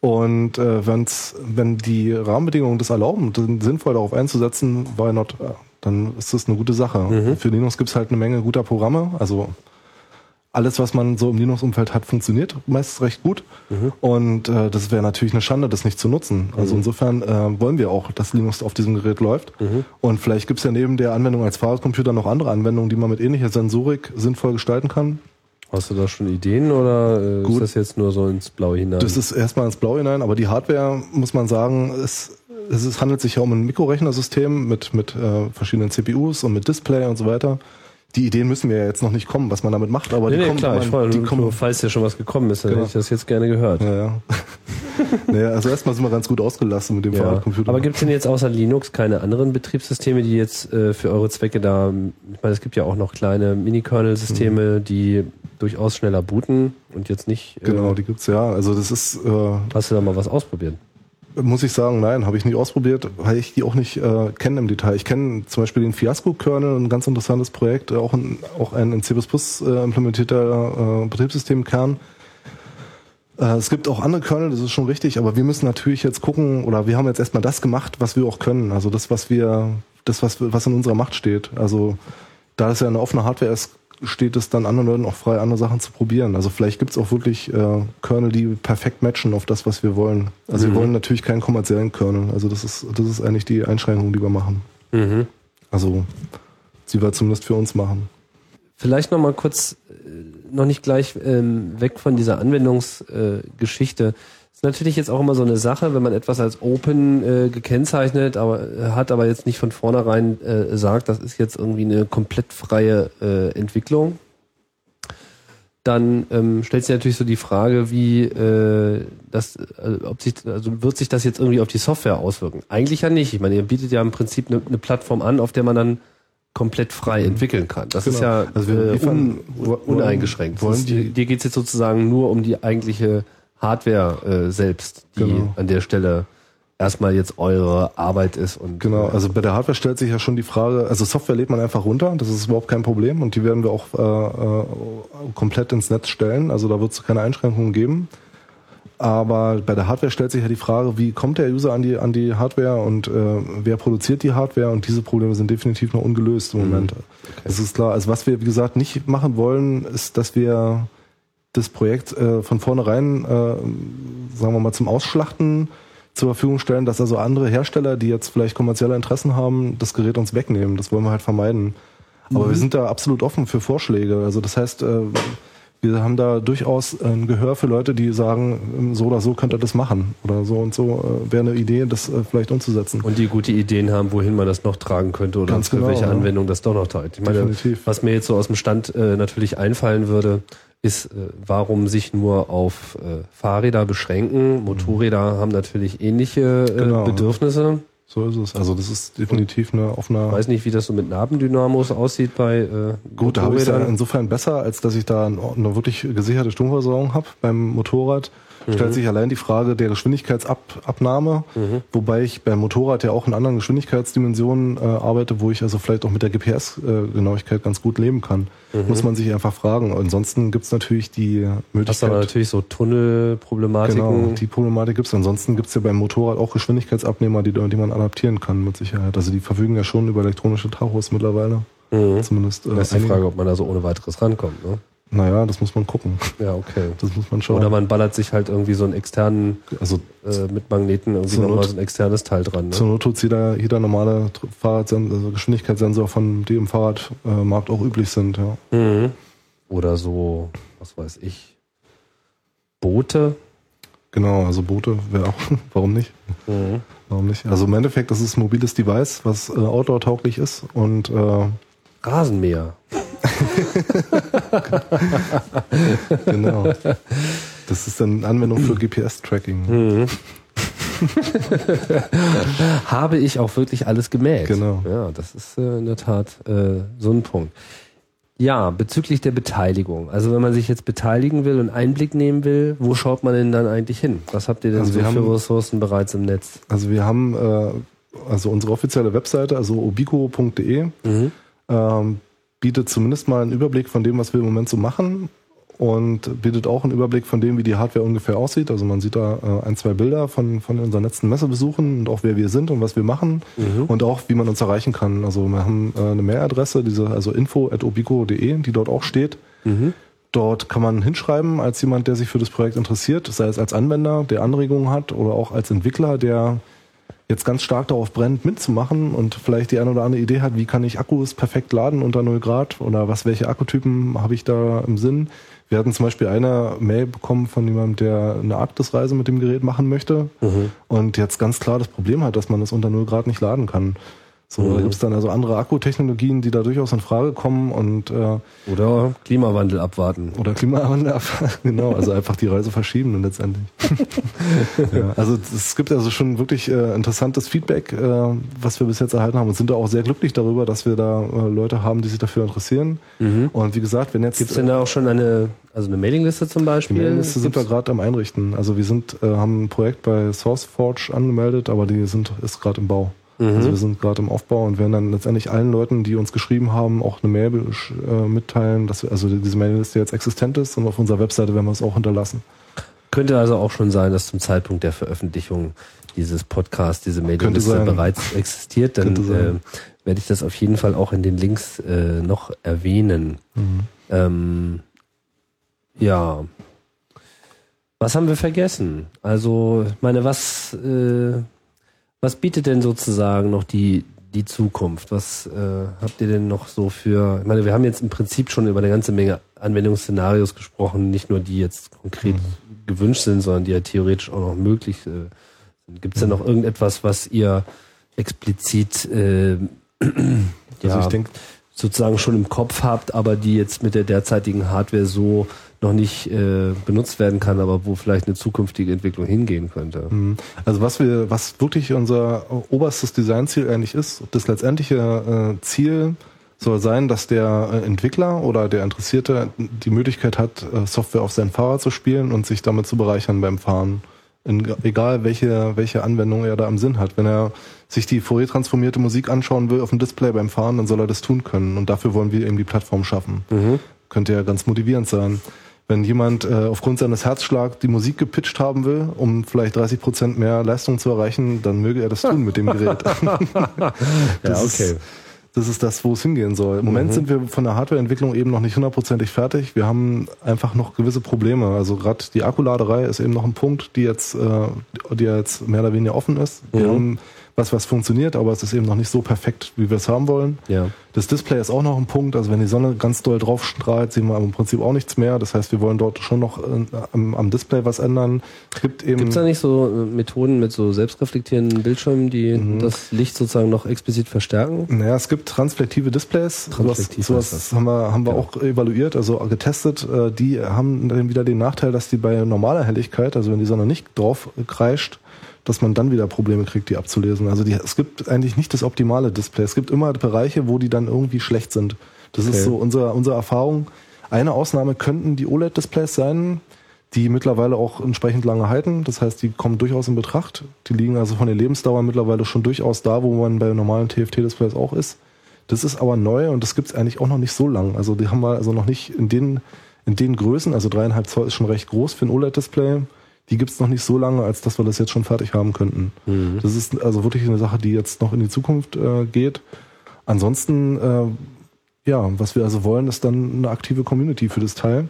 Und äh, wenn's, wenn die Rahmenbedingungen das erlauben, sinnvoll darauf einzusetzen, why not? Dann ist das eine gute Sache. Mhm. Für Linux gibt es halt eine Menge guter Programme. Also alles, was man so im Linux-Umfeld hat, funktioniert meistens recht gut. Mhm. Und äh, das wäre natürlich eine Schande, das nicht zu nutzen. Also mhm. insofern äh, wollen wir auch, dass Linux auf diesem Gerät läuft. Mhm. Und vielleicht gibt es ja neben der Anwendung als Fahrradcomputer noch andere Anwendungen, die man mit ähnlicher Sensorik sinnvoll gestalten kann. Hast du da schon Ideen oder äh, ist das jetzt nur so ins Blaue hinein? Das ist erstmal ins Blaue hinein, aber die Hardware, muss man sagen, ist es ist, handelt sich ja um ein Mikrorechnersystem mit, mit äh, verschiedenen CPUs und mit Display und so weiter. Die Ideen müssen wir ja jetzt noch nicht kommen, was man damit macht, aber nee, die nee, kommen, klar, man, ich freue, die kommen, falls ja schon was gekommen ist, dann genau. hätte ich das jetzt gerne gehört. Ja, ja. [laughs] naja, also erstmal sind wir ganz gut ausgelassen mit dem ja. Fahrradcomputer. Aber gibt es denn jetzt außer Linux keine anderen Betriebssysteme, die jetzt äh, für eure Zwecke da, ich meine, es gibt ja auch noch kleine Mini-Kernel-Systeme, mhm. die durchaus schneller booten und jetzt nicht. Äh, genau, die gibt's ja. Also das ist. Äh, Hast du da mal was ausprobiert? Muss ich sagen, nein, habe ich nicht ausprobiert, weil ich die auch nicht äh, kenne im Detail. Ich kenne zum Beispiel den Fiasco-Kernel, ein ganz interessantes Projekt, äh, auch ein, auch ein in C++ äh, implementierter äh, Betriebssystemkern. Äh, es gibt auch andere Kernel, das ist schon richtig, aber wir müssen natürlich jetzt gucken, oder wir haben jetzt erstmal das gemacht, was wir auch können. Also das, was wir, das, was, was in unserer Macht steht. Also da es ja eine offene Hardware ist, steht es dann anderen Leuten auch frei, andere Sachen zu probieren. Also vielleicht gibt es auch wirklich äh, Kernel, die perfekt matchen auf das, was wir wollen. Also mhm. wir wollen natürlich keinen kommerziellen Kernel. Also das ist, das ist eigentlich die Einschränkung, die wir machen. Mhm. Also sie wir zumindest für uns machen. Vielleicht noch mal kurz, äh, noch nicht gleich ähm, weg von dieser Anwendungsgeschichte. Äh, ist natürlich jetzt auch immer so eine Sache, wenn man etwas als Open äh, gekennzeichnet, aber äh, hat aber jetzt nicht von vornherein äh, sagt, das ist jetzt irgendwie eine komplett freie äh, Entwicklung, dann ähm, stellt sich natürlich so die Frage, wie äh, das, also, ob sich, also wird sich das jetzt irgendwie auf die Software auswirken? Eigentlich ja nicht. Ich meine, ihr bietet ja im Prinzip eine, eine Plattform an, auf der man dann komplett frei entwickeln kann. Das genau. ist ja also wir äh, un, uneingeschränkt. Wollen die, dir geht es jetzt sozusagen nur um die eigentliche Hardware äh, selbst, die genau. an der Stelle erstmal jetzt eure Arbeit ist. Und genau, also bei der Hardware stellt sich ja schon die Frage, also Software lädt man einfach runter, das ist überhaupt kein Problem und die werden wir auch äh, äh, komplett ins Netz stellen, also da wird es keine Einschränkungen geben. Aber bei der Hardware stellt sich ja die Frage, wie kommt der User an die, an die Hardware und äh, wer produziert die Hardware und diese Probleme sind definitiv noch ungelöst im mhm. Moment. Okay. Das ist klar. Also was wir, wie gesagt, nicht machen wollen, ist, dass wir das Projekt äh, von vornherein, äh, sagen wir mal, zum Ausschlachten zur Verfügung stellen, dass also andere Hersteller, die jetzt vielleicht kommerzielle Interessen haben, das Gerät uns wegnehmen. Das wollen wir halt vermeiden. Aber mhm. wir sind da absolut offen für Vorschläge. Also das heißt, äh, wir haben da durchaus ein Gehör für Leute, die sagen, so oder so könnt ihr das machen. Oder so und so äh, wäre eine Idee, das äh, vielleicht umzusetzen. Und die gute Ideen haben, wohin man das noch tragen könnte oder Ganz für genau, welche ja. Anwendung das doch noch trägt. Ich meine, Definitiv. was mir jetzt so aus dem Stand äh, natürlich einfallen würde, ist, äh, warum sich nur auf äh, Fahrräder beschränken. Motorräder haben natürlich ähnliche äh, Genau. Bedürfnisse. So ist es. Also das ist definitiv eine offene. Ich weiß nicht, wie das so mit Nabendynamos aussieht bei äh, Gut, da habe ich Motorrädern. insofern besser, als dass ich da eine eine wirklich gesicherte Stromversorgung habe beim Motorrad. Mhm. Stellt sich allein die Frage der Geschwindigkeitsabnahme, Mhm. wobei ich beim Motorrad ja auch in anderen Geschwindigkeitsdimensionen äh, arbeite, wo ich also vielleicht auch mit der GPS-Genauigkeit ganz gut leben kann. Muss man sich einfach fragen. Ansonsten gibt's natürlich die Mhm. Hast aber Möglichkeit. natürlich so Tunnelproblematiken. Genau, die Problematik gibt's. Ansonsten gibt's ja beim Motorrad auch Geschwindigkeitsabnehmer, die, die man adaptieren kann mit Sicherheit. Also die verfügen ja schon über elektronische Tachos mittlerweile. Mhm. Zumindest. Äh, Das ist die. Frage, ob man da so ohne weiteres rankommt. Ne? Naja, das muss man gucken. Ja, okay. Das muss man schauen. Oder man ballert sich halt irgendwie so einen externen, also äh, mit Magneten irgendwie Zur nochmal Not- so ein externes Teil dran. zur Ne? Not tut jeder, jeder normale Fahrradsensor, also Geschwindigkeitssensor von die im Fahrradmarkt auch üblich sind. Ja. Mhm. Oder so, was weiß ich, Boote. Genau, also Boote wäre auch, [laughs] warum nicht? Warum nicht? Also im Endeffekt, das ist ein mobiles Device, was äh, outdoor-tauglich ist und äh, Rasenmäher. [laughs] genau. Das ist dann Anwendung für GPS-Tracking. [laughs] Habe ich auch wirklich alles gemäht. Genau. Ja, das ist äh, in der Tat äh, so ein Punkt. Ja, bezüglich der Beteiligung. Also wenn man sich jetzt beteiligen will und Einblick nehmen will, wo schaut man denn dann eigentlich hin? Was habt ihr denn Also so wir für haben- Ressourcen bereits im Netz? Also wir haben äh, also unsere offizielle Webseite, also obico.de, ähm, bietet zumindest mal einen Überblick von dem, was wir im Moment so machen und bietet auch einen Überblick von dem, wie die Hardware ungefähr aussieht. Also man sieht da äh, ein, zwei Bilder von, von unseren letzten Messebesuchen und auch wer wir sind und was wir machen und auch wie man uns erreichen kann. Also wir haben äh, eine Mailadresse, diese, also info.obico.de, die dort auch steht. Dort kann man hinschreiben als jemand, der sich für das Projekt interessiert, sei es als Anwender, der Anregungen hat oder auch als Entwickler, der jetzt ganz stark darauf brennt, mitzumachen und vielleicht die eine oder andere Idee hat, wie kann ich Akkus perfekt laden unter 0 Grad oder was, welche Akkutypen habe ich da im Sinn. Wir hatten zum Beispiel eine Mail bekommen von jemandem, der eine Arktisreise mit dem Gerät machen möchte und jetzt ganz klar das Problem hat, dass man das unter 0 Grad nicht laden kann. So, da gibt es dann also andere Akkutechnologien, die da durchaus in Frage kommen und äh, Oder Klimawandel abwarten. oder Klimawandel, [laughs] genau, also einfach die Reise verschieben und letztendlich. [laughs] ja, also es gibt also schon wirklich äh, interessantes Feedback, äh, was wir bis jetzt erhalten haben und sind da auch sehr glücklich darüber, dass wir da äh, Leute haben, die sich dafür interessieren. Und wie gesagt, wenn jetzt Gibt es denn da auch schon eine, also eine Mailingliste zum die Beispiel? Mailingliste sind wir gerade am Einrichten. Also wir sind, äh, haben ein Projekt bei SourceForge angemeldet, aber die sind ist gerade im Bau. Also wir sind gerade im Aufbau und werden dann letztendlich allen Leuten, die uns geschrieben haben, auch eine Mail äh, mitteilen, dass wir, also diese Mailingliste jetzt existent ist und auf unserer Webseite werden wir es auch hinterlassen. Könnte also auch schon sein, dass zum Zeitpunkt der Veröffentlichung dieses Podcasts diese Mailingliste bereits existiert. Dann äh, werde ich das auf jeden Fall auch in den Links äh, noch erwähnen. Mhm. Ähm, ja. Was haben wir vergessen? Also, ich meine, was, äh, was bietet denn sozusagen noch die, die Zukunft? Was äh, habt ihr denn noch so für, ich meine, wir haben jetzt im Prinzip schon über eine ganze Menge Anwendungsszenarios gesprochen, nicht nur die jetzt konkret gewünscht sind, sondern die ja theoretisch auch noch möglich äh, sind. Gibt es denn noch irgendetwas, was ihr explizit äh, [clears throat] Also ja, ich denke, sozusagen schon im Kopf habt, aber die jetzt mit der derzeitigen Hardware so noch nicht äh, benutzt werden kann, aber wo vielleicht eine zukünftige Entwicklung hingehen könnte. Mhm. Also was wir, was wirklich unser oberstes Designziel eigentlich ist, das letztendliche äh, Ziel soll sein, dass der äh, Entwickler oder der Interessierte die Möglichkeit hat, äh, Software auf sein Fahrrad zu spielen und sich damit zu bereichern beim Fahren. In, egal welche, welche Anwendung er da im Sinn hat. Wenn er sich die Fourier transformierte Musik anschauen will auf dem Display beim Fahren, dann soll er das tun können. Und dafür wollen wir eben die Plattform schaffen. Könnte ja ganz motivierend sein. Wenn jemand äh, aufgrund seines Herzschlags die Musik gepitcht haben will, um vielleicht 30 Prozent mehr Leistung zu erreichen, dann möge er das tun mit dem Gerät. [laughs] [laughs] Ja, okay. Ist, das ist das, wo es hingehen soll. Im Moment sind wir von der Hardwareentwicklung eben noch nicht hundertprozentig fertig. Wir haben einfach noch gewisse Probleme. Also gerade die Akkuladerei ist eben noch ein Punkt, die jetzt, äh, die jetzt mehr oder weniger offen ist. Wir haben was, was funktioniert, aber es ist eben noch nicht so perfekt, wie wir es haben wollen. Ja. Das Display ist auch noch ein Punkt. Also wenn die Sonne ganz doll drauf strahlt, sehen wir im Prinzip auch nichts mehr. Das heißt, wir wollen dort schon noch äh, am, am, Display was ändern. Es gibt. Gibt's da nicht so äh, Methoden mit so selbstreflektierenden Bildschirmen, die mhm. das Licht sozusagen noch explizit verstärken? Naja, es gibt transflektive Displays. Transflektiv sowas, sowas haben wir, haben wir ja. auch evaluiert, also getestet. Äh, die haben dann wieder den Nachteil, dass die bei normaler Helligkeit, also wenn die Sonne nicht drauf kreischt, dass man dann wieder Probleme kriegt, die abzulesen. Also die, es gibt eigentlich nicht das optimale Display. Es gibt immer Bereiche, wo die dann irgendwie schlecht sind. Das okay. ist so unsere, unsere Erfahrung. Eine Ausnahme könnten die OLED-Displays sein, die mittlerweile auch entsprechend lange halten. Das heißt, die kommen durchaus in Betracht. Die liegen also von der Lebensdauer mittlerweile schon durchaus da, wo man bei normalen TFT-Displays auch ist. Das ist aber neu und das gibt es eigentlich auch noch nicht so lang. Also die haben wir also noch nicht in den, in den Größen, also dreieinhalb Zoll ist schon recht groß für ein OLED-Display die gibt es noch nicht so lange, als dass wir das jetzt schon fertig haben könnten. Mhm. Das ist also wirklich eine Sache, die jetzt noch in die Zukunft äh, geht. Ansonsten, äh, ja, was wir also wollen, ist dann eine aktive Community für das Teil.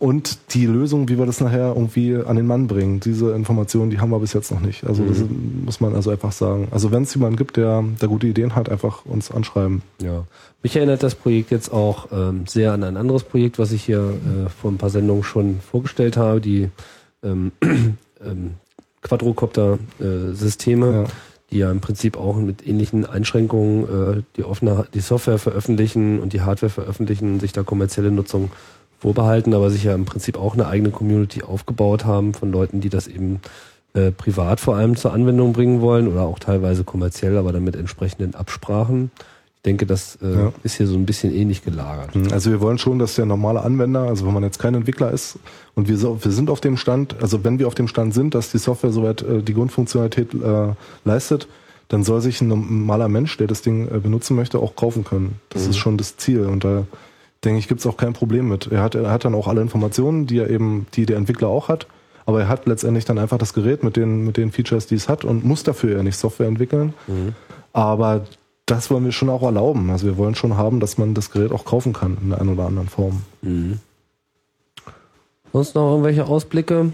Und die Lösung, wie wir das nachher irgendwie an den Mann bringen, diese Informationen, die haben wir bis jetzt noch nicht. Also mhm. das muss man also einfach sagen. Also wenn es jemanden gibt, der, der gute Ideen hat, einfach uns anschreiben. Ja. Mich erinnert das Projekt jetzt auch ähm, sehr an ein anderes Projekt, was ich hier äh, vor ein paar Sendungen schon vorgestellt habe, die ähm, [clears throat] ähm, Quadrocopter-Systeme, ja. die ja im Prinzip auch mit ähnlichen Einschränkungen äh, die offene, die Software veröffentlichen und die Hardware veröffentlichen, sich da kommerzielle Nutzung vorbehalten, aber sich ja im Prinzip auch eine eigene Community aufgebaut haben von Leuten, die das eben äh, privat vor allem zur Anwendung bringen wollen oder auch teilweise kommerziell, aber dann mit entsprechenden Absprachen. Ich denke, das äh, ja. ist hier so ein bisschen ähnlich gelagert. Mhm. Also wir wollen schon, dass der normale Anwender, also wenn man jetzt kein Entwickler ist und wir, so, wir sind auf dem Stand, also wenn wir auf dem Stand sind, dass die Software soweit äh, die Grundfunktionalität äh, leistet, dann soll sich ein normaler Mensch, der das Ding äh, benutzen möchte, auch kaufen können. Das mhm. ist schon das Ziel und da denke ich, gibt es auch kein Problem mit. Er hat, er hat dann auch alle Informationen, die er eben, die der Entwickler auch hat, aber er hat letztendlich dann einfach das Gerät mit den, mit den Features, die es hat und muss dafür ja nicht Software entwickeln. Mhm. Aber das wollen wir schon auch erlauben. Also wir wollen schon haben, dass man das Gerät auch kaufen kann in der einen oder anderen Form. Mhm. Sonst noch irgendwelche Ausblicke,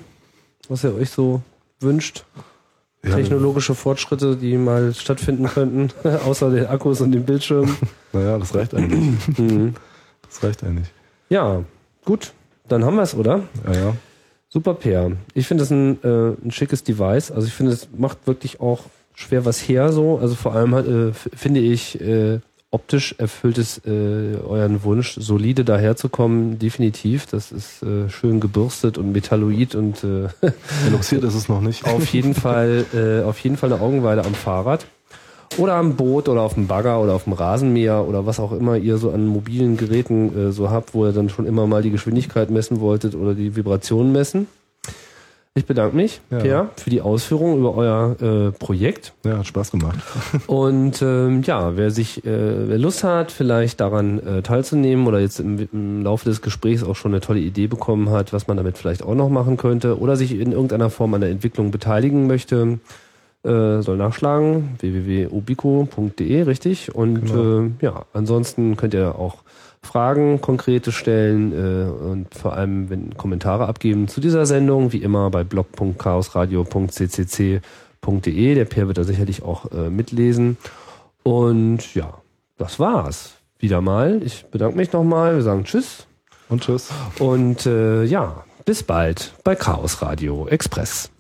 was ihr euch so wünscht? Ja, Technologische Fortschritte, die mal stattfinden könnten, [laughs] außer den Akkus und dem Bildschirm. [laughs] naja, das reicht eigentlich. [clears throat] mhm. Das reicht eigentlich. Ja, gut. Dann haben wir es, oder? Ja, ja. Super Pair. Ich finde es ein, äh, ein schickes Device. Also ich finde, es macht wirklich auch schwer was her so. Also vor allem äh, finde ich, äh, optisch erfüllt es äh, euren Wunsch, solide daherzukommen, definitiv. Das ist äh, schön gebürstet und metalloid und äh, [laughs] eloxiert ist es noch nicht. Auf jeden Fall, äh, auf jeden Fall eine Augenweide am Fahrrad. Oder am Boot oder auf dem Bagger oder auf dem Rasenmäher oder was auch immer ihr so an mobilen Geräten äh, so habt, wo ihr dann schon immer mal die Geschwindigkeit messen wolltet oder die Vibrationen messen. Ich bedanke mich, ja. Pierre, für die Ausführung über euer äh, Projekt. Ja, hat Spaß gemacht. [laughs] Und ähm, ja, wer sich, äh, wer Lust hat, vielleicht daran äh, teilzunehmen oder jetzt im, im Laufe des Gesprächs auch schon eine tolle Idee bekommen hat, was man damit vielleicht auch noch machen könnte oder sich in irgendeiner Form an der Entwicklung beteiligen möchte, äh, soll nachschlagen www.ubico.de, richtig? Und genau. äh, ja, ansonsten könnt ihr auch Fragen konkrete stellen äh, und vor allem wenn Kommentare abgeben zu dieser Sendung, wie immer bei blog.chaosradio.ccc.de. Der Peer wird da sicherlich auch äh, mitlesen. Und ja, das war's. Wieder mal. Ich bedanke mich nochmal. Wir sagen Tschüss. Und Tschüss. Und äh, ja, bis bald bei Chaos Radio Express.